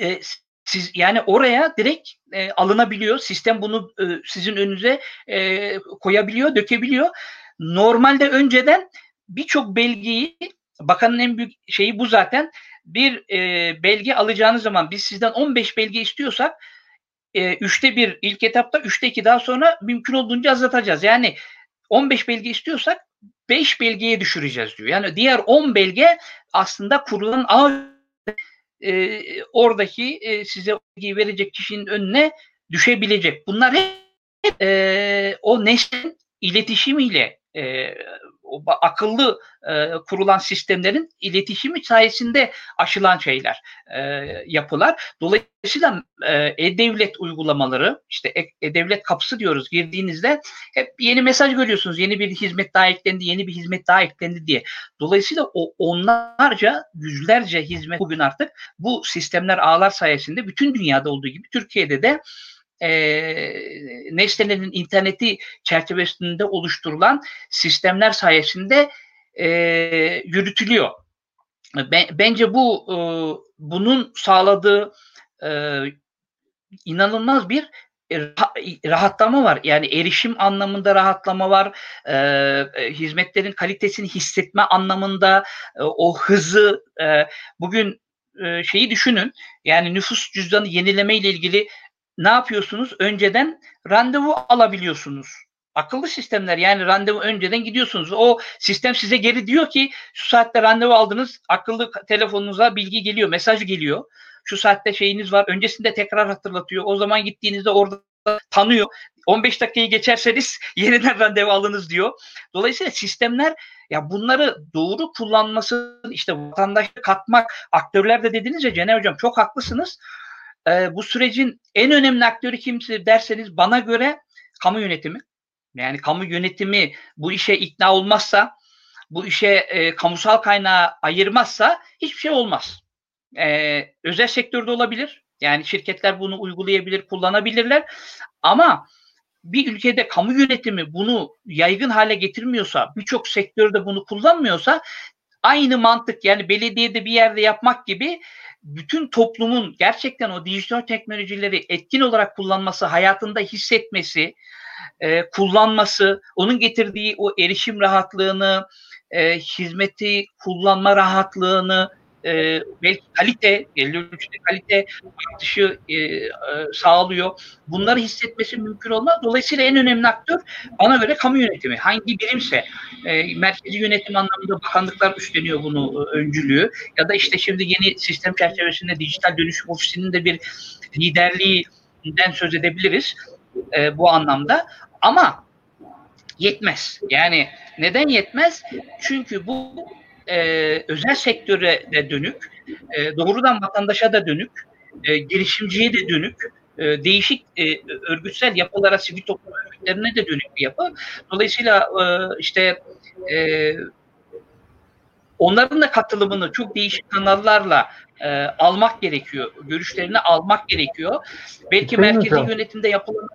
Speaker 2: e, siz yani oraya direkt e, alınabiliyor. Sistem bunu e, sizin önünüze e, koyabiliyor, dökebiliyor Normalde önceden birçok belgeyi bakanın en büyük şeyi bu zaten bir e, belge alacağınız zaman biz sizden 15 belge istiyorsak e, üçte bir ilk etapta üçte iki daha sonra mümkün olduğunca azaltacağız. Yani 15 belge istiyorsak 5 belgeye düşüreceğiz diyor. Yani diğer 10 belge aslında kurulan ağ e, oradaki e, size bilgiyi verecek kişinin önüne düşebilecek. Bunlar hep e, o neslin iletişimiyle e, akıllı e, kurulan sistemlerin iletişimi sayesinde aşılan şeyler, e, yapılar. Dolayısıyla e, e-devlet uygulamaları, işte e-devlet kapısı diyoruz girdiğinizde hep yeni mesaj görüyorsunuz. Yeni bir hizmet daha eklendi, yeni bir hizmet daha eklendi diye. Dolayısıyla o onlarca, yüzlerce hizmet bugün artık bu sistemler ağlar sayesinde bütün dünyada olduğu gibi Türkiye'de de e, nesnelerin interneti çerçevesinde oluşturulan sistemler sayesinde e, yürütülüyor. bence bu e, bunun sağladığı e, inanılmaz bir rahatlama var. Yani erişim anlamında rahatlama var. E, hizmetlerin kalitesini hissetme anlamında e, o hızı e, bugün e, şeyi düşünün. Yani nüfus cüzdanı yenileme ile ilgili ne yapıyorsunuz? Önceden randevu alabiliyorsunuz. Akıllı sistemler yani randevu önceden gidiyorsunuz. O sistem size geri diyor ki şu saatte randevu aldınız. Akıllı telefonunuza bilgi geliyor, mesaj geliyor. Şu saatte şeyiniz var. Öncesinde tekrar hatırlatıyor. O zaman gittiğinizde orada tanıyor. 15 dakikayı geçerseniz yeniden randevu alınız diyor. Dolayısıyla sistemler ya bunları doğru kullanması işte vatandaşı katmak aktörler de dediniz ya Cenay Hocam çok haklısınız. Ee, bu sürecin en önemli aktörü kimse derseniz bana göre kamu yönetimi. Yani kamu yönetimi bu işe ikna olmazsa, bu işe e, kamusal kaynağı ayırmazsa hiçbir şey olmaz. Ee, özel sektörde olabilir. Yani şirketler bunu uygulayabilir, kullanabilirler. Ama bir ülkede kamu yönetimi bunu yaygın hale getirmiyorsa, birçok sektörde bunu kullanmıyorsa aynı mantık yani belediyede bir yerde yapmak gibi bütün toplumun gerçekten o dijital teknolojileri etkin olarak kullanması, hayatında hissetmesi, e, kullanması, onun getirdiği o erişim rahatlığını, e, hizmeti kullanma rahatlığını, e, belki kalite, ölçüde kalite artışı e, e, sağlıyor. Bunları hissetmesi mümkün olmaz. Dolayısıyla en önemli aktör bana göre kamu yönetimi. Hangi birimse e, merkezi yönetim anlamında bakanlıklar üstleniyor bunu e, öncülüğü ya da işte şimdi yeni sistem çerçevesinde dijital dönüşüm ofisinin de bir liderliğinden söz edebiliriz e, bu anlamda. Ama yetmez. Yani neden yetmez? Çünkü bu e, özel sektöre de dönük, e, doğrudan vatandaşa da dönük, e, girişimciye de dönük, e, değişik e, örgütsel yapılara, sivil toplum örgütlerine de dönük bir yapı. Dolayısıyla e, işte e, onların da katılımını çok değişik kanallarla e, almak gerekiyor. Görüşlerini almak gerekiyor. Belki merkezi hocam. yönetimde yapılan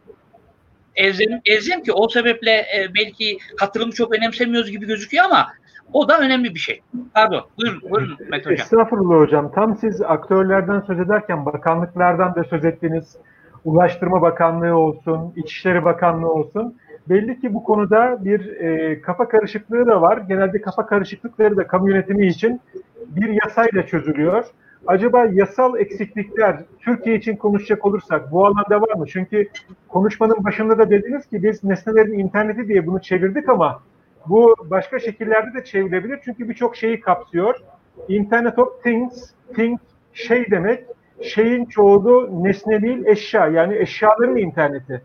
Speaker 2: ezem, ezem ki o sebeple e, belki katılımı çok önemsemiyoruz gibi gözüküyor ama o da önemli bir şey. Pardon. Buyurun, buyurun Mete Hocam.
Speaker 3: Estağfurullah hocam. Tam siz aktörlerden söz ederken bakanlıklardan da söz ettiniz. Ulaştırma Bakanlığı olsun, İçişleri Bakanlığı olsun. Belli ki bu konuda bir e, kafa karışıklığı da var. Genelde kafa karışıklıkları da kamu yönetimi için bir yasayla çözülüyor. Acaba yasal eksiklikler Türkiye için konuşacak olursak bu alanda var mı? Çünkü konuşmanın başında da dediniz ki biz nesnelerin interneti diye bunu çevirdik ama bu başka şekillerde de çevrilebilir çünkü birçok şeyi kapsıyor. Internet of Things, Things şey demek, şeyin çoğulu nesne değil eşya yani eşyaların interneti.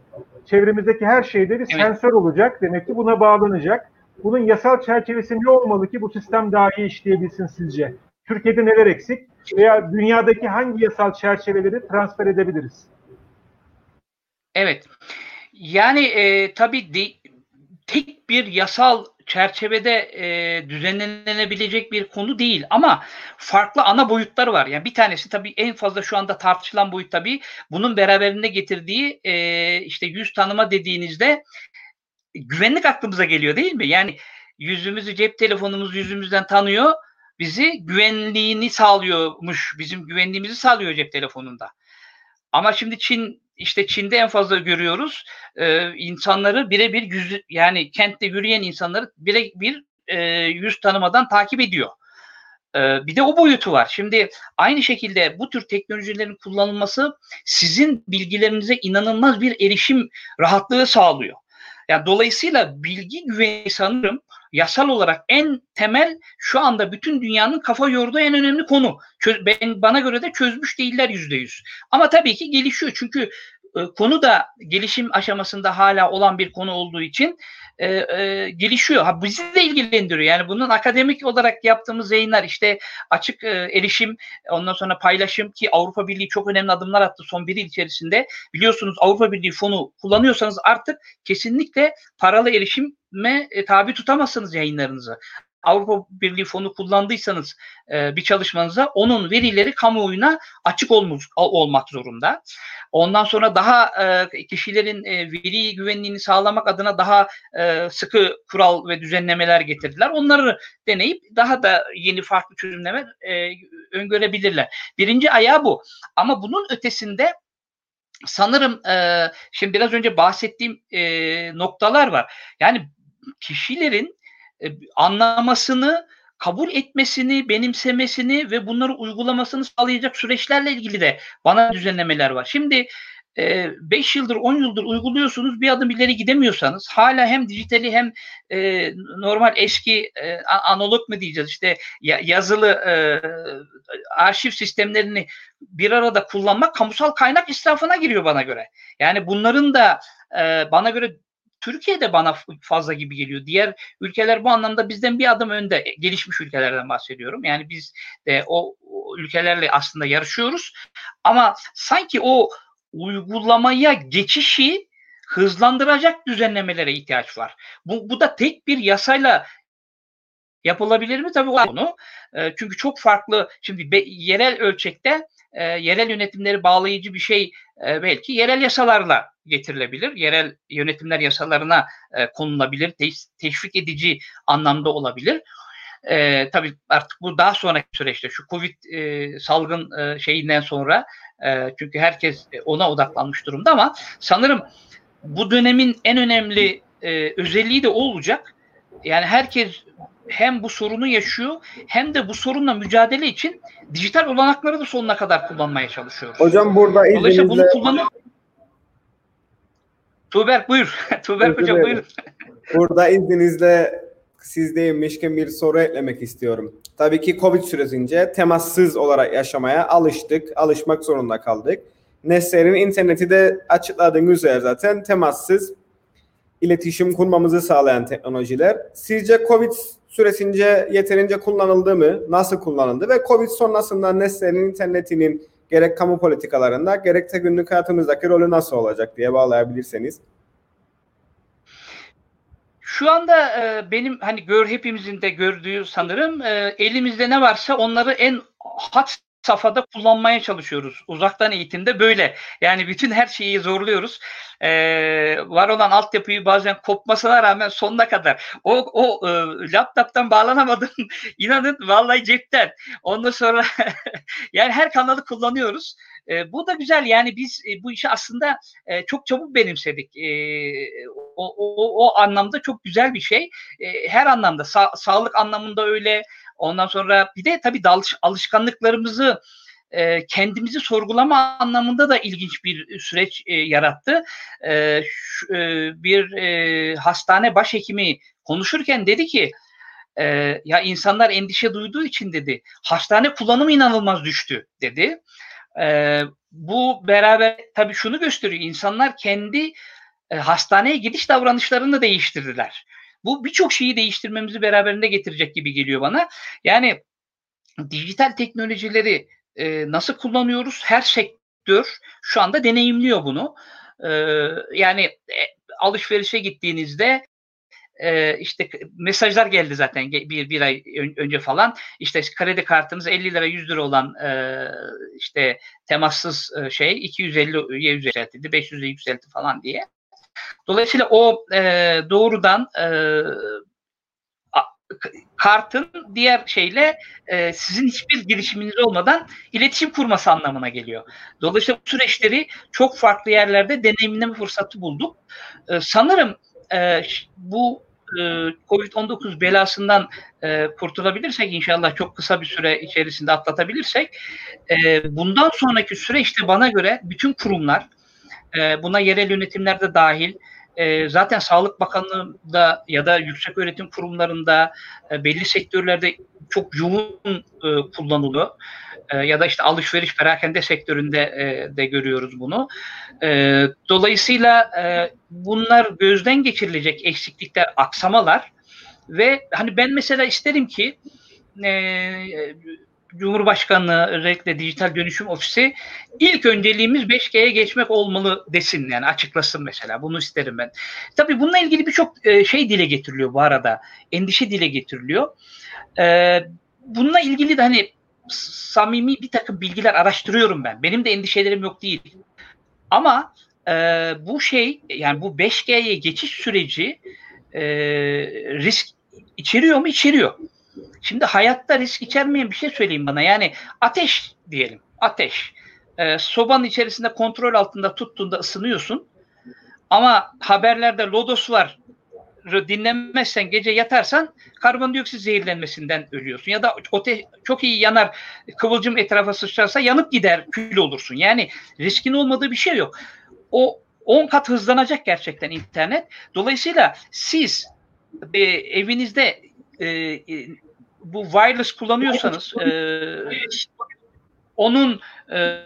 Speaker 3: Çevremizdeki her şeyde bir evet. sensör olacak demek ki buna bağlanacak. Bunun yasal çerçevesi ne olmalı ki bu sistem daha iyi işleyebilsin sizce? Türkiye'de neler eksik veya dünyadaki hangi yasal çerçeveleri transfer edebiliriz?
Speaker 2: Evet. Yani e, tabii de, tek bir yasal çerçevede e, düzenlenebilecek bir konu değil ama farklı ana boyutları var. Yani bir tanesi tabii en fazla şu anda tartışılan boyut tabii bunun beraberinde getirdiği e, işte yüz tanıma dediğinizde güvenlik aklımıza geliyor değil mi? Yani yüzümüzü cep telefonumuz yüzümüzden tanıyor bizi güvenliğini sağlıyormuş. Bizim güvenliğimizi sağlıyor cep telefonunda. Ama şimdi Çin işte Çin'de en fazla görüyoruz e, insanları birebir yüz yani kentte yürüyen insanları birebir e, yüz tanımadan takip ediyor. E, bir de o boyutu var. Şimdi aynı şekilde bu tür teknolojilerin kullanılması sizin bilgilerinize inanılmaz bir erişim rahatlığı sağlıyor. Yani dolayısıyla bilgi güveni sanırım yasal olarak en temel şu anda bütün dünyanın kafa yorduğu en önemli konu. Ben bana göre de çözmüş değiller yüzde yüz. Ama tabii ki gelişiyor çünkü konu da gelişim aşamasında hala olan bir konu olduğu için e, e, gelişiyor. Ha bizi de ilgilendiriyor. Yani bunun akademik olarak yaptığımız yayınlar işte açık e, erişim, ondan sonra paylaşım ki Avrupa Birliği çok önemli adımlar attı son bir yıl içerisinde. Biliyorsunuz Avrupa Birliği fonu kullanıyorsanız artık kesinlikle paralı erişime e, tabi tutamazsınız yayınlarınızı. Avrupa Birliği fonu kullandıysanız e, bir çalışmanıza onun verileri kamuoyuna açık olmuş, olmak zorunda. Ondan sonra daha e, kişilerin e, veri güvenliğini sağlamak adına daha e, sıkı kural ve düzenlemeler getirdiler. Onları deneyip daha da yeni farklı çözümleme e, öngörebilirler. Birinci ayağı bu. Ama bunun ötesinde sanırım e, şimdi biraz önce bahsettiğim e, noktalar var. Yani kişilerin e, anlamasını, kabul etmesini, benimsemesini ve bunları uygulamasını sağlayacak süreçlerle ilgili de bana düzenlemeler var. Şimdi 5 yıldır 10 yıldır uyguluyorsunuz bir adım ileri gidemiyorsanız hala hem dijitali hem e, normal eski e, analog mu diyeceğiz işte yazılı e, arşiv sistemlerini bir arada kullanmak kamusal kaynak israfına giriyor bana göre. Yani bunların da e, bana göre Türkiye'de bana fazla gibi geliyor. Diğer ülkeler bu anlamda bizden bir adım önde. Gelişmiş ülkelerden bahsediyorum. Yani biz de o, o ülkelerle aslında yarışıyoruz. Ama sanki o uygulamaya geçişi hızlandıracak düzenlemelere ihtiyaç var. Bu, bu da tek bir yasayla yapılabilir mi? Tabii onu. E, çünkü çok farklı şimdi yerel ölçekte e, yerel yönetimleri bağlayıcı bir şey e, belki yerel yasalarla getirilebilir. Yerel yönetimler yasalarına e, konulabilir. Te- teşvik edici anlamda olabilir. E, tabii artık bu daha sonraki süreçte şu Covid e, salgın e, şeyinden sonra e, çünkü herkes ona odaklanmış durumda ama sanırım bu dönemin en önemli e, özelliği de o olacak. Yani herkes hem bu sorunu yaşıyor hem de bu sorunla mücadele için dijital olanakları da sonuna kadar kullanmaya çalışıyoruz.
Speaker 4: Hocam burada izninizle... Dolayısıyla bunu kullanıp
Speaker 2: Tuğberk buyur. Tuğberk hocam buyur.
Speaker 4: Burada izninizle siz değinmişken bir soru eklemek istiyorum. Tabii ki Covid sürecince temassız olarak yaşamaya alıştık, alışmak zorunda kaldık. Nesler'in interneti de açıkladığınız üzere zaten temassız iletişim kurmamızı sağlayan teknolojiler. Sizce Covid süresince yeterince kullanıldı mı? Nasıl kullanıldı? Ve Covid sonrasında Nesler'in internetinin gerek kamu politikalarında gerek de günlük hayatımızdaki rolü nasıl olacak diye bağlayabilirseniz.
Speaker 2: Şu anda e, benim hani gör hepimizin de gördüğü sanırım e, elimizde ne varsa onları en hat safhada kullanmaya çalışıyoruz. Uzaktan eğitimde böyle. Yani bütün her şeyi zorluyoruz. Ee, var olan altyapıyı bazen kopmasına rağmen sonuna kadar. O, o e, laptoptan bağlanamadım. İnanın vallahi cepten. Ondan sonra yani her kanalı kullanıyoruz. E, bu da güzel yani biz e, bu işi aslında e, çok çabuk benimsedik. E, o, o, o anlamda çok güzel bir şey. E, her anlamda sa- sağlık anlamında öyle, Ondan sonra bir de tabii dalış, alışkanlıklarımızı e, kendimizi sorgulama anlamında da ilginç bir süreç e, yarattı. E, şu, e, bir e, hastane başhekimi konuşurken dedi ki e, ya insanlar endişe duyduğu için dedi hastane kullanımı inanılmaz düştü dedi. E, bu beraber tabii şunu gösteriyor insanlar kendi e, hastaneye gidiş davranışlarını değiştirdiler. Bu birçok şeyi değiştirmemizi beraberinde getirecek gibi geliyor bana. Yani dijital teknolojileri e, nasıl kullanıyoruz? Her sektör şu anda deneyimliyor bunu. E, yani e, alışverişe gittiğinizde e, işte mesajlar geldi zaten bir, bir ay önce falan. İşte kredi kartınız 50 lira 100 lira olan e, işte temassız e, şey 250'ye yükseltildi, 500'e yükseltti falan diye. Dolayısıyla o e, doğrudan e, kartın diğer şeyle e, sizin hiçbir girişiminiz olmadan iletişim kurması anlamına geliyor. Dolayısıyla bu süreçleri çok farklı yerlerde deneyimleme fırsatı bulduk. E, sanırım e, bu e, Covid-19 belasından e, kurtulabilirsek inşallah çok kısa bir süre içerisinde atlatabilirsek e, bundan sonraki süreçte bana göre bütün kurumlar e, buna yerel yönetimler de dahil. E, zaten Sağlık Bakanlığı'nda ya da yüksek öğretim kurumlarında e, belli sektörlerde çok yoğun e, kullanılıyor. E, ya da işte alışveriş perakende sektöründe e, de görüyoruz bunu. E, dolayısıyla e, bunlar gözden geçirilecek eksiklikler, aksamalar ve hani ben mesela isterim ki e, Cumhurbaşkanlığı özellikle Dijital Dönüşüm Ofisi ilk önceliğimiz 5G'ye geçmek olmalı desin yani açıklasın mesela. Bunu isterim ben. Tabii bununla ilgili birçok e, şey dile getiriliyor bu arada. Endişe dile getiriliyor. E, bununla ilgili de hani samimi bir takım bilgiler araştırıyorum ben. Benim de endişelerim yok değil. Ama e, bu şey yani bu 5G'ye geçiş süreci e, risk içeriyor mu? İçeriyor. Şimdi hayatta risk içermeyen bir şey söyleyeyim bana. Yani ateş diyelim. Ateş. E, sobanın içerisinde kontrol altında tuttuğunda ısınıyorsun. Ama haberlerde lodos var dinlenmezsen gece yatarsan karbondioksit zehirlenmesinden ölüyorsun. Ya da ote, çok iyi yanar kıvılcım etrafa sıçrarsa yanıp gider kül olursun. Yani riskin olmadığı bir şey yok. O 10 kat hızlanacak gerçekten internet. Dolayısıyla siz e, evinizde e, e, bu wireless kullanıyorsanız e, onun e,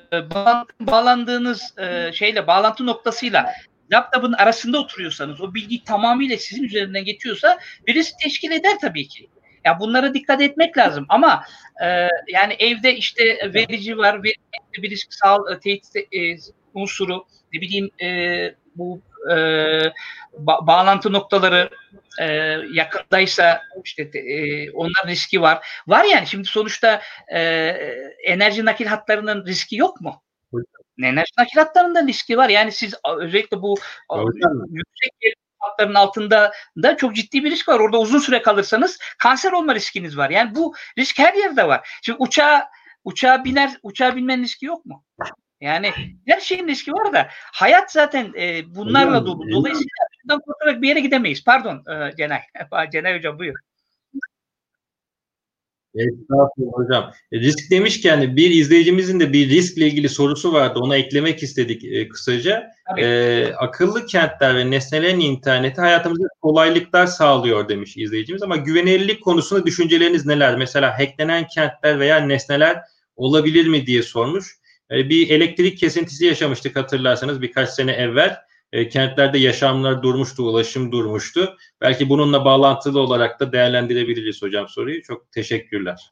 Speaker 2: bağlandığınız e, şeyle bağlantı noktasıyla laptopun arasında oturuyorsanız o bilgi tamamıyla sizin üzerinden geçiyorsa bir risk teşkil eder tabii ki. Ya bunlara dikkat etmek lazım ama e, yani evde işte verici var, bir, bir risk sağ tehdit e, unsuru, ne bileyim e, bu e, ba- bağlantı noktaları e, yakındaysa işte e, onların riski var. Var yani şimdi sonuçta e, enerji nakil hatlarının riski yok mu? Enerji nakil hatlarında riski var. Yani siz özellikle bu Hocam. yüksek hatların altında da çok ciddi bir risk var. Orada uzun süre kalırsanız kanser olma riskiniz var. Yani bu risk her yerde var. Şimdi uçağa uçağa biner uçağa binmenin riski yok mu? Yani her şeyin riski var da hayat zaten e, bunlarla dolu. Dolayısıyla bundan kurtularak bir yere gidemeyiz. Pardon e, Cenay. Cenay Hocam buyur.
Speaker 1: Estağfurullah hocam. E, risk demişken bir izleyicimizin de bir riskle ilgili sorusu vardı. Ona eklemek istedik e, kısaca. E, akıllı kentler ve nesnelerin interneti hayatımızda kolaylıklar sağlıyor demiş izleyicimiz ama güvenilirlik konusunda düşünceleriniz neler? Mesela hacklenen kentler veya nesneler olabilir mi diye sormuş. E, bir elektrik kesintisi yaşamıştık hatırlarsanız birkaç sene evvel. E, kentlerde yaşamlar durmuştu, ulaşım durmuştu. Belki bununla bağlantılı olarak da değerlendirebiliriz hocam soruyu. Çok teşekkürler.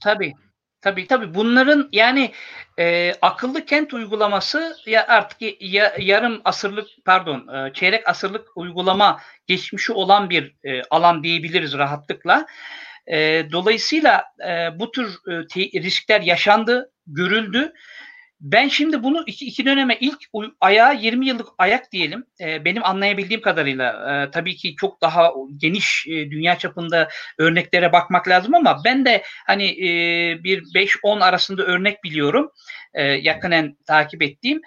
Speaker 2: Tabii. Tabii tabii bunların yani e, akıllı kent uygulaması ya artık ya, yarım asırlık pardon e, çeyrek asırlık uygulama geçmişi olan bir e, alan diyebiliriz rahatlıkla. E, dolayısıyla e, bu tür e, te, riskler yaşandı, görüldü ben şimdi bunu iki, iki döneme ilk ayağa 20 yıllık ayak diyelim. E, benim anlayabildiğim kadarıyla e, tabii ki çok daha geniş e, dünya çapında örneklere bakmak lazım ama ben de hani e, bir 5-10 arasında örnek biliyorum. E, yakinen takip ettiğim.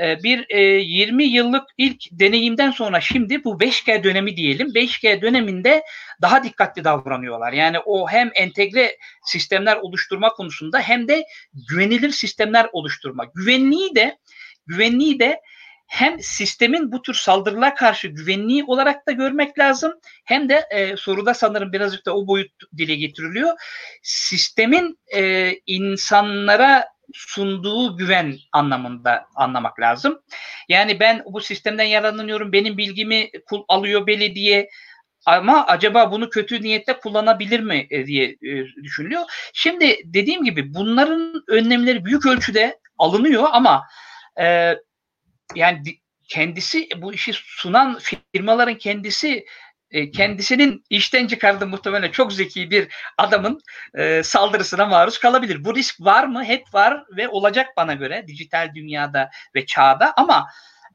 Speaker 2: Ee, bir 20 e, yıllık ilk deneyimden sonra şimdi bu 5G dönemi diyelim. 5G döneminde daha dikkatli davranıyorlar. Yani o hem entegre sistemler oluşturma konusunda hem de güvenilir sistemler oluşturma. Güvenliği de güvenliği de hem sistemin bu tür saldırılara karşı güvenliği olarak da görmek lazım hem de e, soruda sanırım birazcık da o boyut dile getiriliyor. Sistemin e, insanlara sunduğu güven anlamında anlamak lazım. Yani ben bu sistemden yararlanıyorum, benim bilgimi alıyor belediye ama acaba bunu kötü niyette kullanabilir mi e, diye e, düşünülüyor. Şimdi dediğim gibi bunların önlemleri büyük ölçüde alınıyor ama e, yani kendisi bu işi sunan firmaların kendisi e, kendisinin işten çıkardığı muhtemelen çok zeki bir adamın e, saldırısına maruz kalabilir. Bu risk var mı? Hep var ve olacak bana göre dijital dünyada ve çağda ama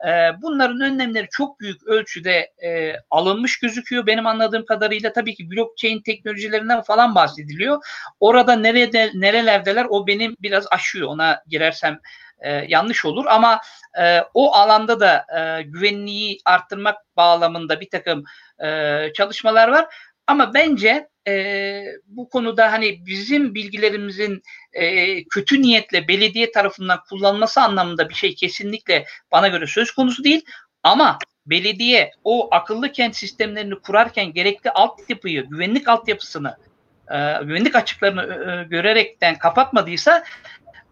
Speaker 2: e, bunların önlemleri çok büyük ölçüde e, alınmış gözüküyor. Benim anladığım kadarıyla tabii ki blockchain teknolojilerinden falan bahsediliyor. Orada nerede nerelerdeler o benim biraz aşıyor. Ona girersem e, yanlış olur ama e, o alanda da e, güvenliği arttırmak bağlamında bir takım e, çalışmalar var. Ama bence e, bu konuda hani bizim bilgilerimizin e, kötü niyetle belediye tarafından kullanması anlamında bir şey kesinlikle bana göre söz konusu değil. Ama belediye o akıllı kent sistemlerini kurarken gerekli altyapıyı, güvenlik altyapısını, e, güvenlik açıklarını e, görerekten kapatmadıysa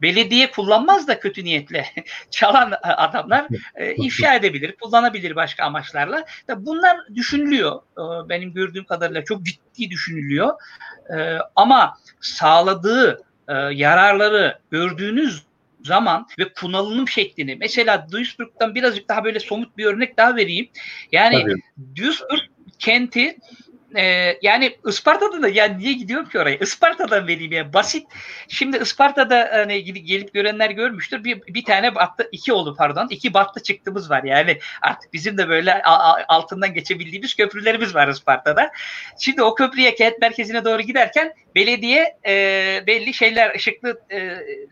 Speaker 2: belediye kullanmaz da kötü niyetle çalan adamlar e, ifşa edebilir, kullanabilir başka amaçlarla. Bunlar düşünülüyor. benim gördüğüm kadarıyla çok ciddi düşünülüyor. E, ama sağladığı e, yararları gördüğünüz zaman ve kullanım şeklini mesela Duisburg'dan birazcık daha böyle somut bir örnek daha vereyim. Yani Tabii. Duisburg kenti e, yani Isparta'da da yani niye gidiyorum ki oraya? Isparta'dan vereyim ya basit. Şimdi Isparta'da hani gidip gelip görenler görmüştür. Bir, bir tane battı, iki oldu pardon. iki battı çıktığımız var yani. Artık bizim de böyle altından geçebildiğimiz köprülerimiz var Isparta'da. Şimdi o köprüye kent merkezine doğru giderken belediye e, belli şeyler ışıklı e,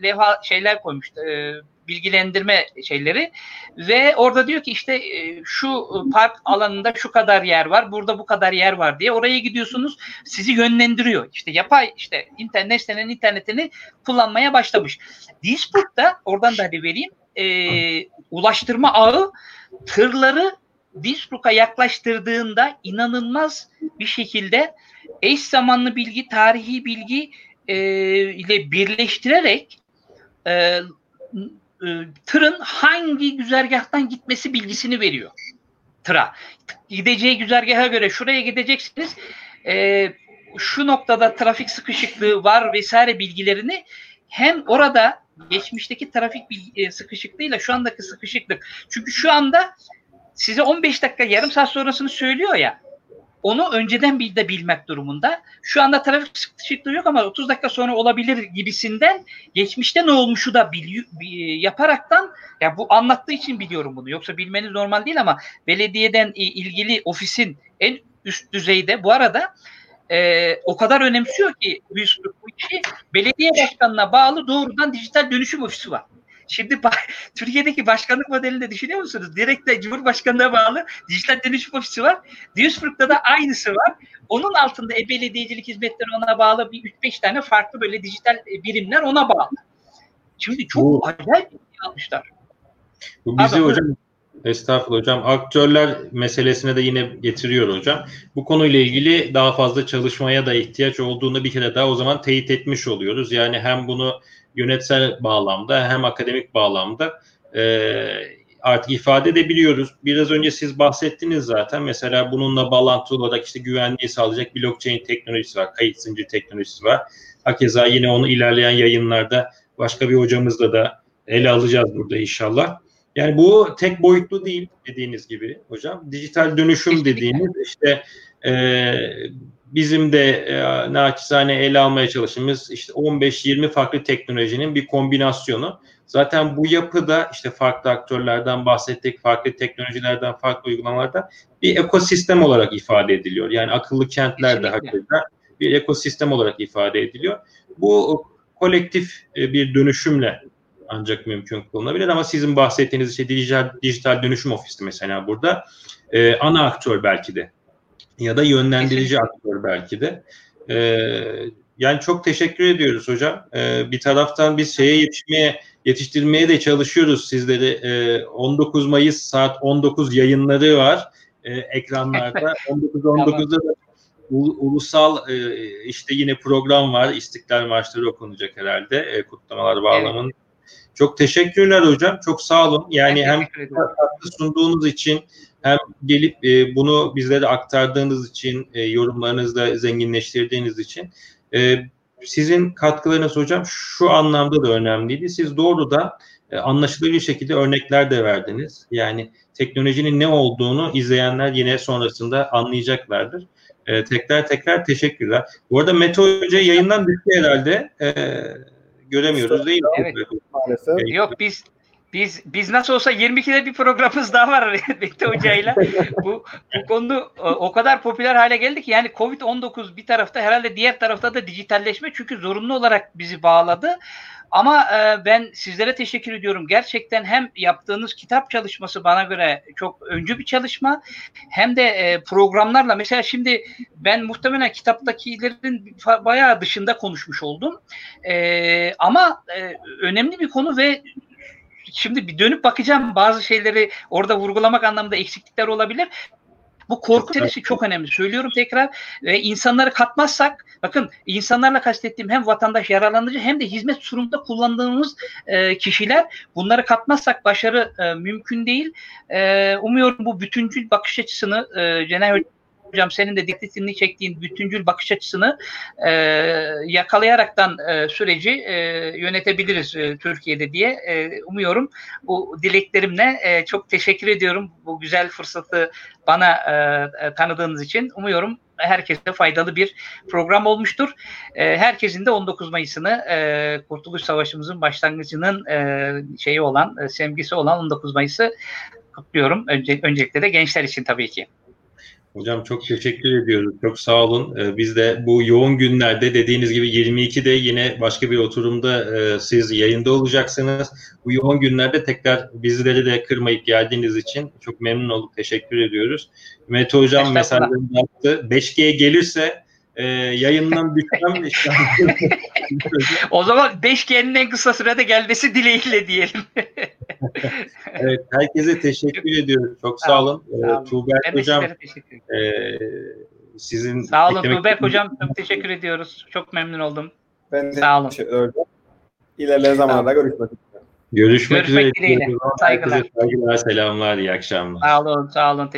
Speaker 2: levha şeyler koymuştu. E, bilgilendirme şeyleri ve orada diyor ki işte e, şu park alanında şu kadar yer var, burada bu kadar yer var diye oraya gidiyorsunuz. Sizi yönlendiriyor. İşte yapay işte internet sitenin internetini kullanmaya başlamış. Dispute'da oradan da hadi vereyim. E, ulaştırma ağı tırları Dispute'a yaklaştırdığında inanılmaz bir şekilde eş zamanlı bilgi, tarihi bilgi e, ile birleştirerek e, e, tırın hangi güzergahtan gitmesi bilgisini veriyor tıra. Gideceği güzergaha göre şuraya gideceksiniz. E, şu noktada trafik sıkışıklığı var vesaire bilgilerini hem orada geçmişteki trafik bilgi, sıkışıklığıyla şu andaki sıkışıklık. Çünkü şu anda size 15 dakika yarım saat sonrasını söylüyor ya onu önceden bir de bilmek durumunda. Şu anda trafik sıkışıklığı yok ama 30 dakika sonra olabilir gibisinden geçmişte ne olmuşu da biliyor, yaparaktan ya bu anlattığı için biliyorum bunu. Yoksa bilmeniz normal değil ama belediyeden ilgili ofisin en üst düzeyde bu arada e, o kadar önemsiyor ki bu işi belediye başkanına bağlı doğrudan dijital dönüşüm ofisi var. Şimdi Türkiye'deki başkanlık modelini de düşünüyor musunuz? Direkt de Cumhurbaşkanlığına bağlı dijital dönüşüm ofisi var. Duisburg'da da aynısı var. Onun altında e-belediyecilik hizmetleri ona bağlı bir 3-5 tane farklı böyle dijital e, birimler ona bağlı. Şimdi çok bu, acayip bir şey.
Speaker 1: Bu bizi Adam, hocam Estağfurullah hocam. Aktörler meselesine de yine getiriyor hocam. Bu konuyla ilgili daha fazla çalışmaya da ihtiyaç olduğunu bir kere daha o zaman teyit etmiş oluyoruz. Yani hem bunu yönetsel bağlamda hem akademik bağlamda e, artık ifade edebiliyoruz. Biraz önce siz bahsettiniz zaten. Mesela bununla bağlantılı olarak işte güvenliği sağlayacak blockchain teknolojisi var, kayıt zincir teknolojisi var. Hakeza yine onu ilerleyen yayınlarda başka bir hocamızla da ele alacağız burada inşallah. Yani bu tek boyutlu değil dediğiniz gibi hocam. Dijital dönüşüm dediğimiz işte e, bizim de e, naçizane ele almaya çalıştığımız işte 15-20 farklı teknolojinin bir kombinasyonu. Zaten bu yapıda işte farklı aktörlerden bahsettik, farklı teknolojilerden, farklı uygulamalardan bir ekosistem olarak ifade ediliyor. Yani akıllı kentler de hakikaten bir ekosistem olarak ifade ediliyor. Bu kolektif e, bir dönüşümle ancak mümkün kılınabilir ama sizin bahsettiğiniz işte dijital, dijital dönüşüm ofisi mesela burada e, ana aktör belki de ya da yönlendirici aktör belki de. E, yani çok teşekkür ediyoruz hocam. E, bir taraftan biz şeye yetişmeye yetiştirmeye de çalışıyoruz sizleri. E, 19 Mayıs saat 19 yayınları var e, ekranlarda. 19-19'da da ulusal e, işte yine program var. İstiklal Marşları okunacak herhalde e, kutlamalar bağlamında. Evet. Çok teşekkürler hocam. Çok sağ olun. Yani hem katkı sunduğunuz için hem gelip e, bunu bizlere aktardığınız için, e, yorumlarınızla zenginleştirdiğiniz için e, sizin katkılarınız hocam şu anlamda da önemliydi. Siz doğrudan e, anlaşılır bir şekilde örnekler de verdiniz. Yani teknolojinin ne olduğunu izleyenler yine sonrasında anlayacaklardır. E, tekrar tekrar teşekkürler. Bu arada Mete Hoca yayından düştü herhalde. E, göremiyoruz değil mi?
Speaker 2: Evet. Maalesef. Yok biz biz biz nasıl olsa 22'de bir programımız daha var Mete Hoca'yla. bu, bu konu o kadar popüler hale geldi ki yani Covid-19 bir tarafta herhalde diğer tarafta da dijitalleşme çünkü zorunlu olarak bizi bağladı. Ama e, ben sizlere teşekkür ediyorum. Gerçekten hem yaptığınız kitap çalışması bana göre çok öncü bir çalışma hem de e, programlarla mesela şimdi ben muhtemelen kitaptakilerin bayağı dışında konuşmuş oldum. E, ama e, önemli bir konu ve şimdi bir dönüp bakacağım bazı şeyleri orada vurgulamak anlamında eksiklikler olabilir. Bu korku meselesi çok önemli. Söylüyorum tekrar ve insanları katmazsak bakın insanlarla kastettiğim hem vatandaş yararlanıcı hem de hizmet sunumunda kullandığımız e, kişiler bunları katmazsak başarı e, mümkün değil. E, umuyorum bu bütüncül bakış açısını e, Cenay hocam senin de dikkatini çektiğin bütüncül bakış açısını e, yakalayaraktan e, süreci e, yönetebiliriz e, Türkiye'de diye e, umuyorum. Bu dileklerimle e, çok teşekkür ediyorum bu güzel fırsatı bana e, e, tanıdığınız için. Umuyorum herkese faydalı bir program olmuştur. E, herkesin de 19 Mayıs'ını e, Kurtuluş Savaşımızın başlangıcının e, şeyi olan, e, semgisi olan 19 Mayıs'ı kutluyorum. Önce, öncelikle de gençler için tabii ki.
Speaker 1: Hocam çok teşekkür ediyoruz. Çok sağ olun. Ee, biz de bu yoğun günlerde dediğiniz gibi 22'de yine başka bir oturumda e, siz yayında olacaksınız. Bu yoğun günlerde tekrar bizleri de kırmayıp geldiğiniz için çok memnun olduk. Teşekkür ediyoruz. Mete Hocam mesajlarını yaptı. 5G gelirse e, yayından düşmem.
Speaker 2: o zaman 5G'nin en kısa sürede gelmesi dileğiyle diyelim.
Speaker 1: evet, herkese teşekkür ediyoruz. Çok sağ olun. Ee, Tuğberk Hocam e, sizin
Speaker 2: Sağ olun Tuğberk Hocam. Çok teşekkür ediyoruz. Çok memnun oldum.
Speaker 4: Ben de
Speaker 2: sağ olun.
Speaker 4: İlerleyen zamanlarda görüşmek üzere.
Speaker 1: Görüşmek,
Speaker 2: Görüşmek
Speaker 1: üzere.
Speaker 2: dileğiyle. Saygılar.
Speaker 1: Saygılar, selamlar, iyi akşamlar.
Speaker 2: Sağ olun, sağ olun.